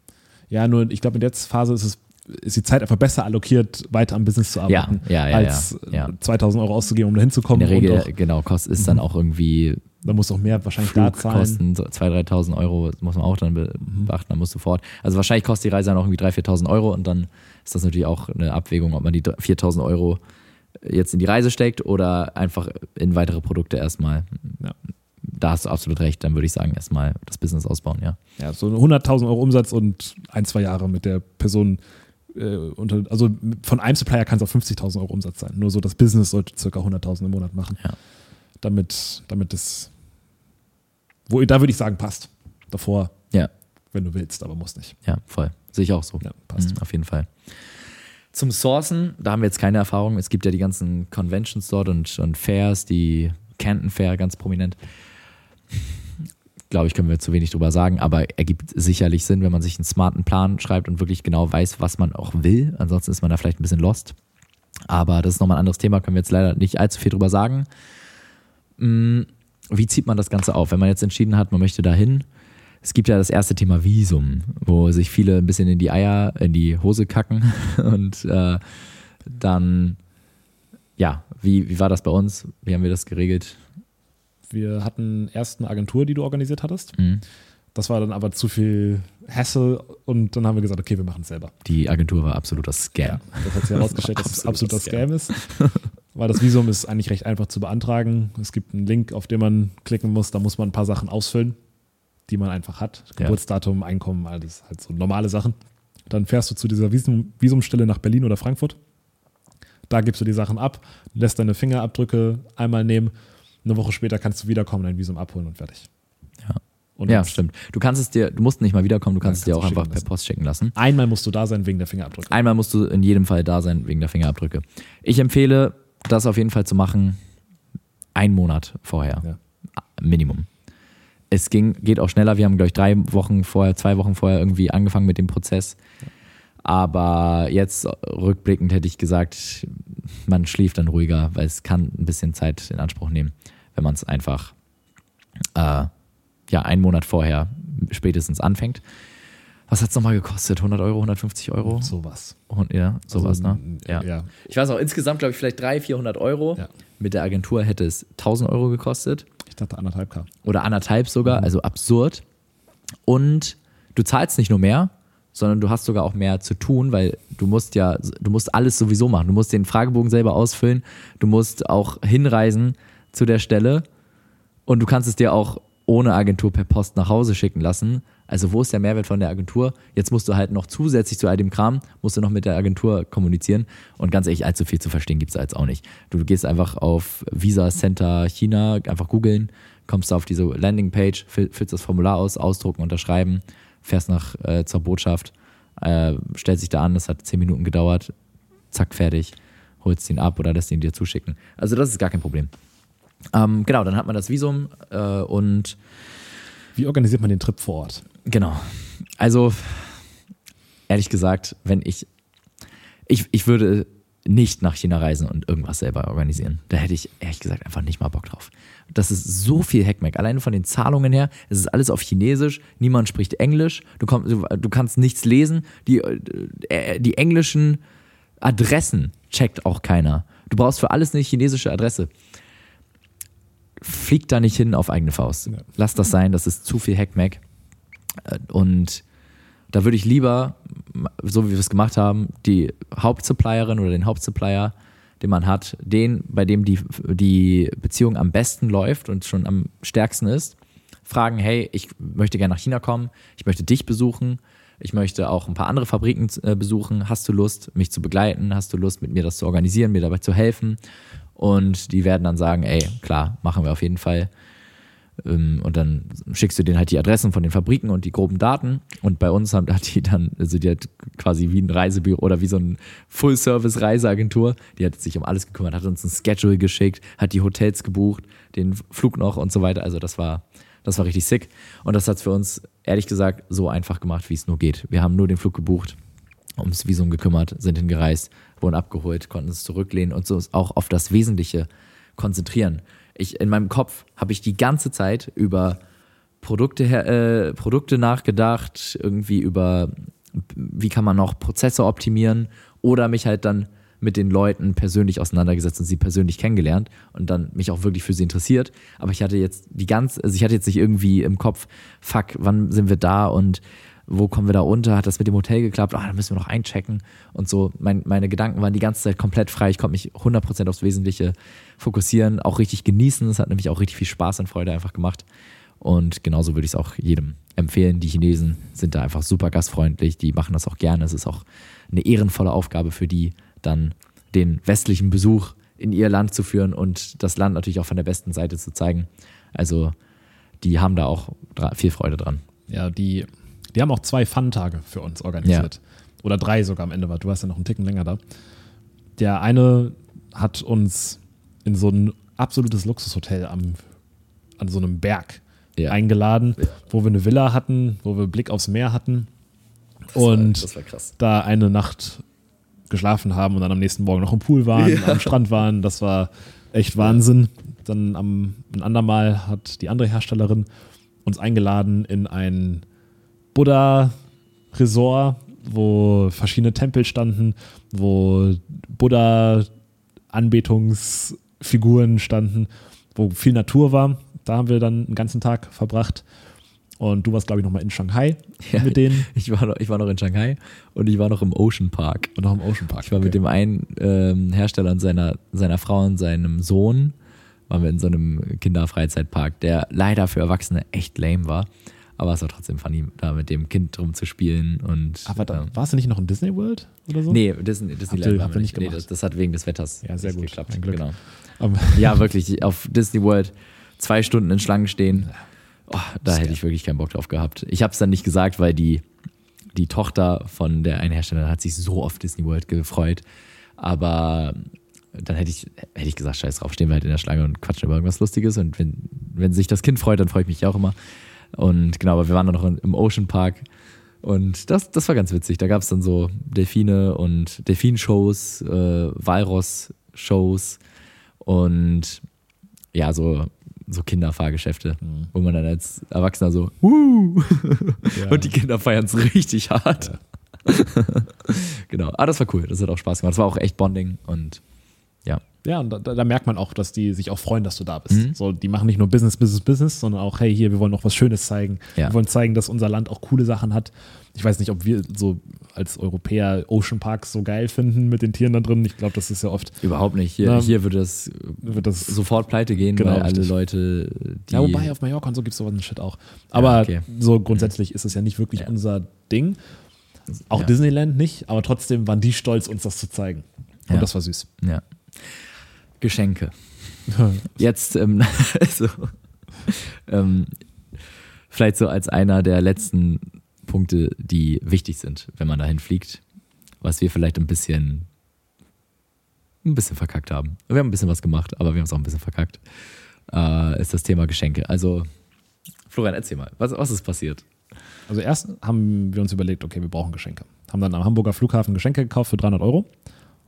Ja, nur ich glaube, in der Phase ist es ist die Zeit einfach besser allokiert, weiter am Business zu arbeiten, ja, ja, als ja. äh, 2000 Euro auszugeben, um da hinzukommen. In der Regel, genau, kost, ist dann auch irgendwie da musst du auch mehr wahrscheinlich da zahlen. Flugkosten, so 2.000, 3.000 Euro muss man auch dann be- Mhm. beachten, dann musst du fort. Also wahrscheinlich kostet die Reise dann auch irgendwie 3.000, 4.000 Euro und dann ist das natürlich auch eine Abwägung, ob man die 4.000 Euro jetzt in die Reise steckt oder einfach in weitere Produkte erstmal. Ja. Da hast du absolut recht, dann würde ich sagen, erstmal das Business ausbauen, ja. Ja, so 100.000 Euro Umsatz und ein, zwei Jahre mit der Person. Äh, unter, also von einem Supplier kann es auch 50.000 Euro Umsatz sein. Nur so das Business sollte circa 100.000 im Monat machen. Ja. Damit, damit es, wo, da würde ich sagen, passt. Davor, Ja, wenn du willst, aber muss nicht. ja, voll. Sehe ich auch so. Ja, passt. Mhm, auf jeden Fall. Zum Sourcen, da haben wir jetzt keine Erfahrung. Es gibt ja die ganzen Conventions dort und, und Fairs, die Canton Fair ganz prominent. Glaube ich, können wir zu wenig drüber sagen, aber ergibt sicherlich Sinn, wenn man sich einen smarten Plan schreibt und wirklich genau weiß, was man auch will. Ansonsten ist man da vielleicht ein bisschen lost. Aber das ist nochmal ein anderes Thema, können wir jetzt leider nicht allzu viel drüber sagen. Mm, Wie zieht man das Ganze auf? Wenn man jetzt entschieden hat, man möchte dahin, es gibt ja das erste Thema Visum, wo sich viele ein bisschen in die Eier, in die Hose kacken und äh, dann, ja, wie, wie war das bei uns? Wie haben wir das geregelt? Wir hatten erst eine Agentur, die du organisiert hattest. Mhm. Das war dann aber zu viel Hassel und dann haben wir gesagt, okay, wir machen es selber. Die Agentur war absoluter Scam. Das hat sich herausgestellt, dass es Absoluter absoluter Scam ist. Weil das Visum ist eigentlich recht einfach zu beantragen. Es gibt einen Link, auf den man klicken muss. Da muss man ein paar Sachen ausfüllen, die man einfach hat. Ja. Geburtsdatum, Einkommen, alles halt so normale Sachen. Dann fährst du zu dieser Visum, Visumstelle nach Berlin oder Frankfurt. Da gibst du die Sachen ab, lässt deine Fingerabdrücke einmal nehmen. Eine Woche später kannst du wiederkommen, dein Visum abholen und fertig. Ja. Und Ja, stimmt. Du kannst es dir, du musst nicht mal wiederkommen, du kannst es dir kannst auch einfach per. Post schicken lassen. Einmal musst du da sein wegen der Fingerabdrücke. Einmal musst du in jedem Fall da sein wegen der Fingerabdrücke. Ich empfehle, das auf jeden Fall zu machen, einen Monat vorher. Ja. Minimum. Es ging, geht auch schneller. Wir haben, glaube ich, drei Wochen vorher, zwei Wochen vorher irgendwie angefangen mit dem Prozess. Aber jetzt rückblickend hätte ich gesagt, man schläft dann ruhiger, weil es kann ein bisschen Zeit in Anspruch nehmen, wenn man es einfach äh, ja, einen Monat vorher spätestens anfängt. Was hat es nochmal gekostet? 100 Euro, 150 Euro? Sowas. Und, ja, sowas, Also, ne? Ja. ja. Ich weiß auch, insgesamt glaube ich vielleicht 300, 400 Euro. Ja. Mit der Agentur hätte es 1000 Euro gekostet Ich dachte anderthalb K. oder anderthalb sogar, also absurd. Und du zahlst nicht nur mehr, sondern du hast sogar auch mehr zu tun, weil du musst ja, du musst alles sowieso machen. Du musst den Fragebogen selber ausfüllen, du musst auch hinreisen zu der Stelle und du kannst es dir auch ohne Agentur per Post nach Hause schicken lassen. Also wo ist der Mehrwert von der Agentur? Jetzt musst du halt noch zusätzlich zu all dem Kram, musst du noch mit der Agentur kommunizieren. Und ganz ehrlich, allzu viel zu verstehen gibt es da jetzt auch nicht. Du gehst einfach auf Visa Center China, einfach googeln, kommst auf diese Landingpage, füll- füllst das Formular aus, ausdrucken, unterschreiben, fährst nach äh, zur Botschaft, äh, stellst dich da an, das hat zehn Minuten gedauert, zack, fertig, holst ihn ab oder lässt ihn dir zuschicken. Also das ist gar kein Problem. Ähm, genau, dann hat man das Visum äh, und Wie organisiert man den Trip vor Ort? Genau. Also, ehrlich gesagt, wenn ich, ich, ich würde nicht nach China reisen und irgendwas selber organisieren. Da hätte ich ehrlich gesagt einfach nicht mal Bock drauf. Das ist so viel Hackmack. Alleine von den Zahlungen her, es ist alles auf Chinesisch, niemand spricht Englisch, du, komm, du, du kannst nichts lesen, die, äh, die englischen Adressen checkt auch keiner. Du brauchst für alles eine chinesische Adresse. Flieg da nicht hin auf eigene Faust. Lass das sein, das ist zu viel Hackmack. Und da würde ich lieber, so wie wir es gemacht haben, die Hauptsupplierin oder den Hauptsupplier, den man hat, den, bei dem die, die Beziehung am besten läuft und schon am stärksten ist, fragen, hey, ich möchte gerne nach China kommen, ich möchte dich besuchen, ich möchte auch ein paar andere Fabriken äh, besuchen, hast du Lust, mich zu begleiten, hast du Lust, mit mir das zu organisieren, mir dabei zu helfen? Und die werden dann sagen, ey, klar, machen wir auf jeden Fall. Ähm, Und dann schickst du denen halt die Adressen von den Fabriken und die groben Daten. Und bei uns haben- hat die dann, also die hat quasi wie ein Reisebüro oder wie so ein Full-Service-Reiseagentur, die hat sich um alles gekümmert, hat uns ein Schedule geschickt, hat die Hotels gebucht, den Flug noch und so weiter. Also das war, das war richtig sick. Und das hat es für uns, ehrlich gesagt, so einfach gemacht, wie es nur geht. Wir haben nur den Flug gebucht, ums Visum gekümmert, sind hingereist, wurden abgeholt, konnten uns zurücklehnen und so auch auf das Wesentliche konzentrieren. Ich, in meinem Kopf habe ich die ganze Zeit über Produkte, äh, Produkte nachgedacht, irgendwie über, wie kann man noch Prozesse optimieren oder mich halt dann mit den Leuten persönlich auseinandergesetzt und sie persönlich kennengelernt und dann mich auch wirklich für sie interessiert. Aber ich hatte jetzt die ganze, also ich hatte jetzt nicht irgendwie im Kopf, fuck, wann sind wir da und wo kommen wir da unter? Hat das mit dem Hotel geklappt? Ah, da müssen wir noch einchecken und so. Mein, meine Gedanken waren die ganze Zeit komplett frei. Ich konnte mich 100% aufs Wesentliche fokussieren, auch richtig genießen. Es hat nämlich auch richtig viel Spaß und Freude einfach gemacht. Und genauso würde ich es auch jedem empfehlen. Die Chinesen sind da einfach super gastfreundlich, die machen das auch gerne. Es ist auch eine ehrenvolle Aufgabe für die, dann den westlichen Besuch in ihr Land zu führen und das Land natürlich auch von der besten Seite zu zeigen. Also die haben da auch viel Freude dran. Ja, die, die haben auch zwei Fun-Tage für uns organisiert. Oder drei sogar am Ende, weil du warst ja noch einen Ticken länger da. Der eine hat uns in so ein absolutes Luxushotel am, an so einem Berg Ja. eingeladen, wo wir eine Villa hatten, wo wir Blick aufs Meer hatten. und war krass. da eine Nacht geschlafen haben und dann am nächsten Morgen noch im Pool waren, am Strand waren. Das war echt Wahnsinn. Dann am ein andermal hat die andere Herstellerin uns eingeladen in ein Buddha-Resort, wo verschiedene Tempel standen, wo Buddha-Anbetungsfiguren standen, wo viel Natur war. Da haben wir dann einen ganzen Tag verbracht. Und du warst, glaube ich, nochmal in Shanghai Ja, mit denen Ich war, noch, ich war noch in Shanghai und ich war noch im Ocean Park. und noch im Ocean Park. Ich war mit dem einen ähm, Hersteller und seiner, seiner Frau und seinem Sohn, waren wir in so einem Kinderfreizeitpark, der leider für Erwachsene echt lame war. Aber es war trotzdem funny, da mit dem Kind rumzuspielen und. Aber da, ähm, warst du nicht noch in Disney World oder so? Nee, Disney, Disneyland habt wir ihr nicht. nicht Nee, gemacht? das, das hat wegen des Wetters Ja, sehr gut. geklappt. Ein Glück. Genau. Aber, Ja, wirklich, auf Disney World zwei Stunden in Schlangen stehen. Oh, da hätte ich wirklich keinen Bock drauf gehabt. Ich habe es dann nicht gesagt, weil die, die Tochter von der einen Herstellerin hat sich so auf Disney World gefreut. Aber dann hätte ich, hätte ich gesagt, scheiß drauf, stehen wir halt in der Schlange und quatschen über irgendwas Lustiges. Und wenn, wenn sich das Kind freut, dann freue ich mich auch immer. Und genau, aber wir waren dann noch im Ocean Park. Und das, das war ganz witzig. Da gab es dann so Delfine und Delfinshows, äh, Walross-Shows und ja, so, so Kinderfahrgeschäfte, wo man dann als Erwachsener so, Wuh! Ja. und die Kinder feiern es richtig hart. genau. Ah, das war cool. Das hat auch Spaß gemacht. Das war auch echt Bonding und ja, Ja, und da, da merkt man auch, dass die sich auch freuen, dass du da bist. So, die machen nicht nur Business, Business, Business, sondern auch, hey, hier, wir wollen noch was Schönes zeigen. Ja. Wir wollen zeigen, dass unser Land auch coole Sachen hat. Ich weiß nicht, ob wir so als Europäer Ocean Parks so geil finden mit den Tieren da drin. Ich glaube, das ist ja oft, Überhaupt nicht. Hier, Na, hier würde das wird das sofort pleite gehen, Genau, weil alle. Leute. Ja, wobei auf Mallorca und so gibt es sowas ein Shit auch. Aber okay. so grundsätzlich ist es ja nicht wirklich Ja. unser Ding. Auch Ja. Disneyland nicht, aber trotzdem waren die stolz, uns das zu zeigen. Und Ja. das war süß. Ja. Geschenke. Jetzt, ähm, also, ähm, vielleicht so als einer der letzten Punkte, die wichtig sind, wenn man dahin fliegt, was wir vielleicht ein bisschen, ein bisschen verkackt haben. Wir haben ein bisschen was gemacht, aber wir haben es auch ein bisschen verkackt, äh, ist das Thema Geschenke. Also, Florian, erzähl mal, was, was ist passiert? Also erst haben wir uns überlegt, okay, wir brauchen Geschenke. Haben dann am Hamburger Flughafen Geschenke gekauft für 300 Euro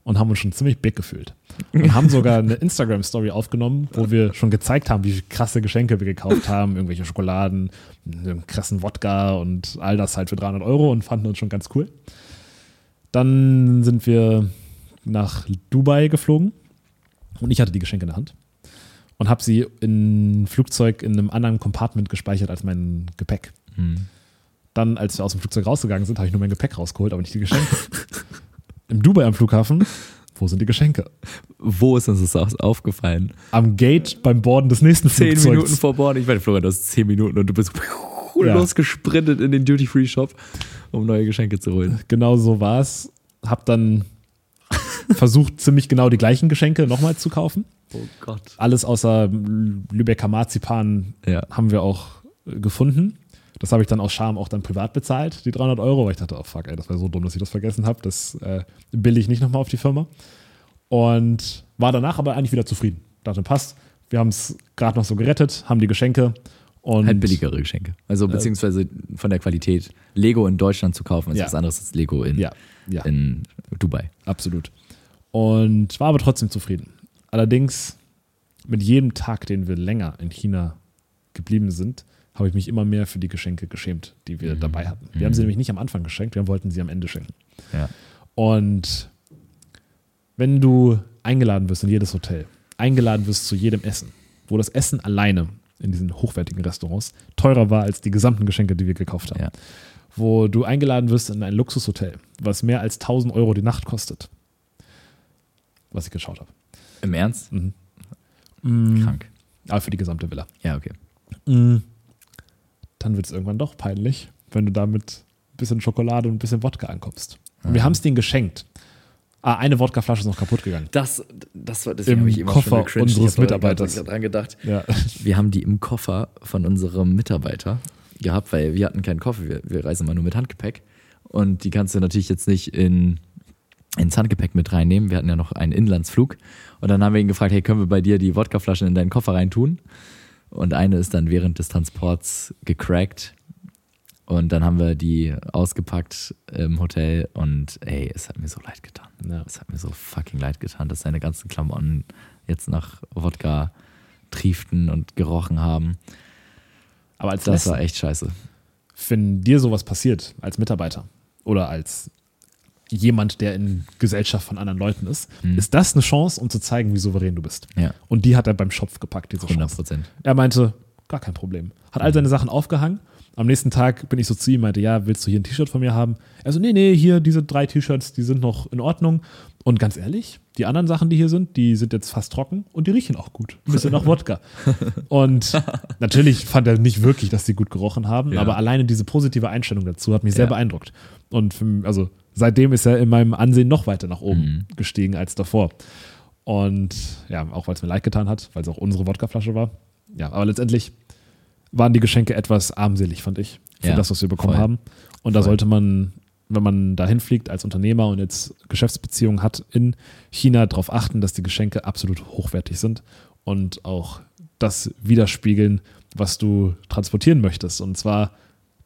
und haben uns schon ziemlich big gefühlt. Und haben sogar eine Instagram-Story aufgenommen, wo wir schon gezeigt haben, wie krasse Geschenke wir gekauft haben. Irgendwelche Schokoladen, einen krassen Wodka und all das halt für 300 Euro und fanden uns schon ganz cool. Dann sind wir nach Dubai geflogen und ich hatte die Geschenke in der Hand und habe sie in ein Flugzeug in einem anderen Compartment gespeichert als mein Gepäck. Hm. Dann, als wir aus dem Flugzeug rausgegangen sind, habe ich nur mein Gepäck rausgeholt, aber nicht die Geschenke. Im Dubai am Flughafen, wo sind die Geschenke? Wo ist uns das au- aufgefallen? Am Gate beim Borden des nächsten Zehn Flugzeugs. Minuten vor Bord. Ich meine, Florian, du hast zehn Minuten und du bist Ja. losgesprintet in den Duty-Free-Shop, um neue Geschenke zu holen. Genau so war es. Hab dann versucht, ziemlich genau die gleichen Geschenke nochmal zu kaufen. Oh Gott. Alles außer Lübecker Marzipan Ja. haben wir auch gefunden. Das habe ich dann aus Scham auch dann privat bezahlt, die 300 Euro, weil ich dachte, oh fuck, ey, das war so dumm, dass ich das vergessen habe. Das äh, bilde ich nicht nochmal auf die Firma. Und war danach aber eigentlich wieder zufrieden. Dachte, passt. Wir haben es gerade noch so gerettet, haben die Geschenke und Halt billigere Geschenke. Also beziehungsweise von der Qualität. Lego in Deutschland zu kaufen ist Ja. was anderes als Lego in, Ja, ja, in Dubai. absolut. Und war aber trotzdem zufrieden. Allerdings mit jedem Tag, den wir länger in China geblieben sind, habe ich mich immer mehr für die Geschenke geschämt, die wir dabei hatten. Wir haben sie nämlich nicht am Anfang geschenkt, wir wollten sie am Ende schenken. Ja. Und wenn du eingeladen wirst in jedes Hotel, eingeladen wirst zu jedem Essen, wo das Essen alleine in diesen hochwertigen Restaurants teurer war als die gesamten Geschenke, die wir gekauft haben, Ja. wo du eingeladen wirst in ein Luxushotel, was mehr als 1000 Euro die Nacht kostet, was ich geschaut habe. Im Ernst? Mhm. Krank. Aber für die gesamte Villa. Ja, okay. Dann wird es irgendwann doch peinlich, wenn du da mit ein bisschen Schokolade und ein bisschen Wodka ankommst. Und Ah. wir haben es denen geschenkt. Ah, eine Wodkaflasche ist noch kapput gegangen. Das, das war Im Koffer unseres Mitarbeiters. dran gedacht. Ja. Wir haben die im Koffer von unserem Mitarbeiter gehabt, weil wir hatten keinen Koffer. Wir, wir reisen immer nur mit Handgepäck. Und die kannst du natürlich jetzt nicht in, ins Handgepäck mit reinnehmen. Wir hatten ja noch einen Inlandsflug. Und dann haben wir ihn gefragt, hey, können wir bei dir die Wodkaflaschen in deinen Koffer reintun? Und eine ist dann während des Transports gecrackt. Und dann haben wir die ausgepackt im Hotel und ey, es hat mir so leid getan. Ja. Es hat mir so fucking leid getan, dass seine ganzen Klamotten jetzt nach Wodka trieften und gerochen haben. Aber als Das Lesson, war echt scheiße. wenn dir sowas passiert als Mitarbeiter oder als jemand, der in Gesellschaft von anderen Leuten ist, ist das eine Chance, um zu zeigen, wie souverän du bist. Ja, Und die hat er beim Schopf gepackt, diese 100 Chance. Prozent. Er meinte, gar kein Problem. Hat all seine Sachen aufgehangen. Am nächsten Tag bin ich so zu ihm, meinte, ja, willst du hier ein T-Shirt von mir haben? Er so, nee, nee, hier diese drei T-Shirts, die sind noch in Ordnung. Und ganz ehrlich, die anderen Sachen, die hier sind, die sind jetzt fast trocken und die riechen auch gut. Ein bisschen nach Wodka. Und natürlich fand er nicht wirklich, dass die gut gerochen haben, Ja. aber alleine diese positive Einstellung dazu hat mich sehr Ja. beeindruckt. Und für, also seitdem ist er in meinem Ansehen noch weiter nach oben Mhm. gestiegen als davor. Und ja, auch weil es mir leid getan hat, weil es auch unsere Wodkaflasche war. Ja, aber letztendlich waren die Geschenke etwas armselig, fand ich, für Ja, das, was wir bekommen voll. haben. Und da Voll. sollte man, wenn man dahin fliegt als Unternehmer und jetzt Geschäftsbeziehungen hat in China, darauf achten, dass die Geschenke absolut hochwertig sind und auch das widerspiegeln, was du transportieren möchtest. Und zwar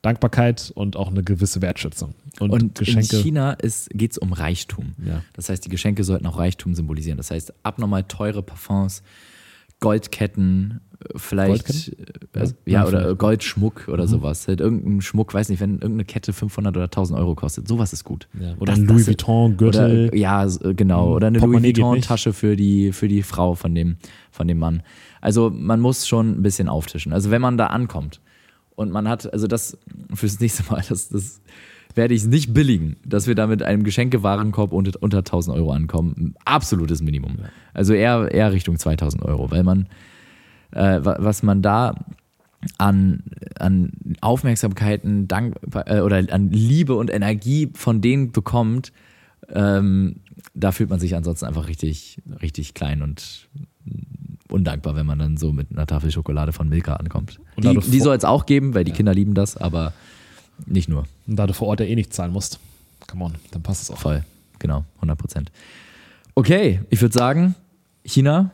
Dankbarkeit und auch eine gewisse Wertschätzung. Und, Und Geschenke. in China geht es um Reichtum. Ja. Das heißt, die Geschenke sollten auch Reichtum symbolisieren. Das heißt, abnormal teure Parfums, Goldketten, äh, vielleicht, Goldketten? äh, also, Ja, ja, oder. Goldschmuck oder sowas. Halt irgendein Schmuck, weiß nicht, wenn irgendeine Kette 500 oder 1000 Euro kostet, sowas ist gut. Ja, oder Das- ein Louis Vuitton-Gürtel. Oder, ja, s- genau. Oder eine Louis Portemonnaie nicht. Vuitton-Tasche für die, für die Frau von dem, von dem Mann. Also man muss schon ein bisschen auftischen. Also wenn man da ankommt und man hat, also das fürs nächste Mal, das, das werde ich es nicht billigen, dass wir da mit einem Geschenkewarenkorb unter, unter 1000 Euro ankommen. Absolutes Minimum. Also eher, eher Richtung 2000 Euro, weil man, äh, wa- was man da an, an Aufmerksamkeiten Dank, äh, oder an Liebe und Energie von denen bekommt, ähm, da fühlt man sich ansonsten einfach richtig, richtig klein und undankbar, wenn man dann so mit einer Tafel Schokolade von Milka ankommt. Und Die, die soll es auch geben, weil die Kinder lieben das, aber nicht nur. Und da du vor Ort ja eh nicht zahlen musst. Come on, dann passt es auch. Voll, genau, 100 Prozent. Okay, ich würde sagen, China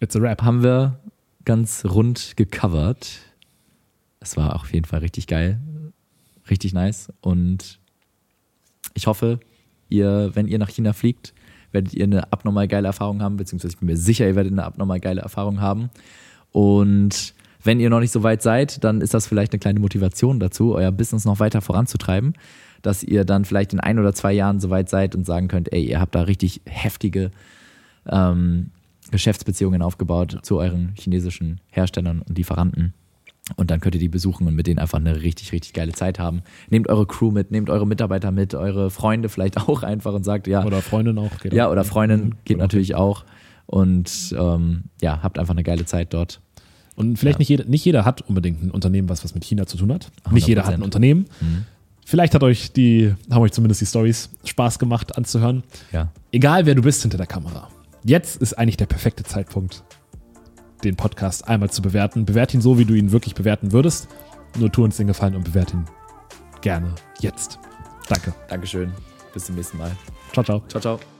It's a rap. haben wir ganz rund gecovert. Es war auf jeden Fall richtig geil, richtig nice und ich hoffe, ihr, wenn ihr nach China fliegt, werdet ihr eine abnormal geile Erfahrung haben, beziehungsweise ich bin mir sicher, ihr werdet eine abnormal geile Erfahrung haben. Und wenn ihr noch nicht so weit seid, dann ist das vielleicht eine kleine Motivation dazu, euer Business noch weiter voranzutreiben, dass ihr dann vielleicht in ein oder zwei Jahren so weit seid und sagen könnt, ey, ihr habt da richtig heftige ähm, Geschäftsbeziehungen aufgebaut zu euren chinesischen Herstellern und Lieferanten. Und dann könnt ihr die besuchen und mit denen einfach eine richtig, richtig geile Zeit haben. Nehmt eure Crew mit, nehmt eure Mitarbeiter mit, eure Freunde vielleicht auch einfach und sagt, ja, Oder Freundin auch. Geht ja, oder Freundin geht Oder- natürlich auch. Und ähm, ja, habt einfach eine geile Zeit dort. Und vielleicht Ja. nicht, jeder, nicht jeder hat unbedingt ein Unternehmen, was was mit China zu tun hat. Nicht jeder hat ein 100%. Unternehmen. Mhm. Vielleicht hat euch die, haben euch zumindest die Stories Spaß gemacht anzuhören. Ja. Egal wer du bist hinter der Kamera. Jetzt ist eigentlich der perfekte Zeitpunkt, den Podcast einmal zu bewerten. Bewert ihn so, wie du ihn wirklich bewerten würdest. Nur tu uns den Gefallen und bewert ihn gerne jetzt. Danke. Dankeschön. Bis zum nächsten Mal. Ciao, ciao. Ciao, ciao.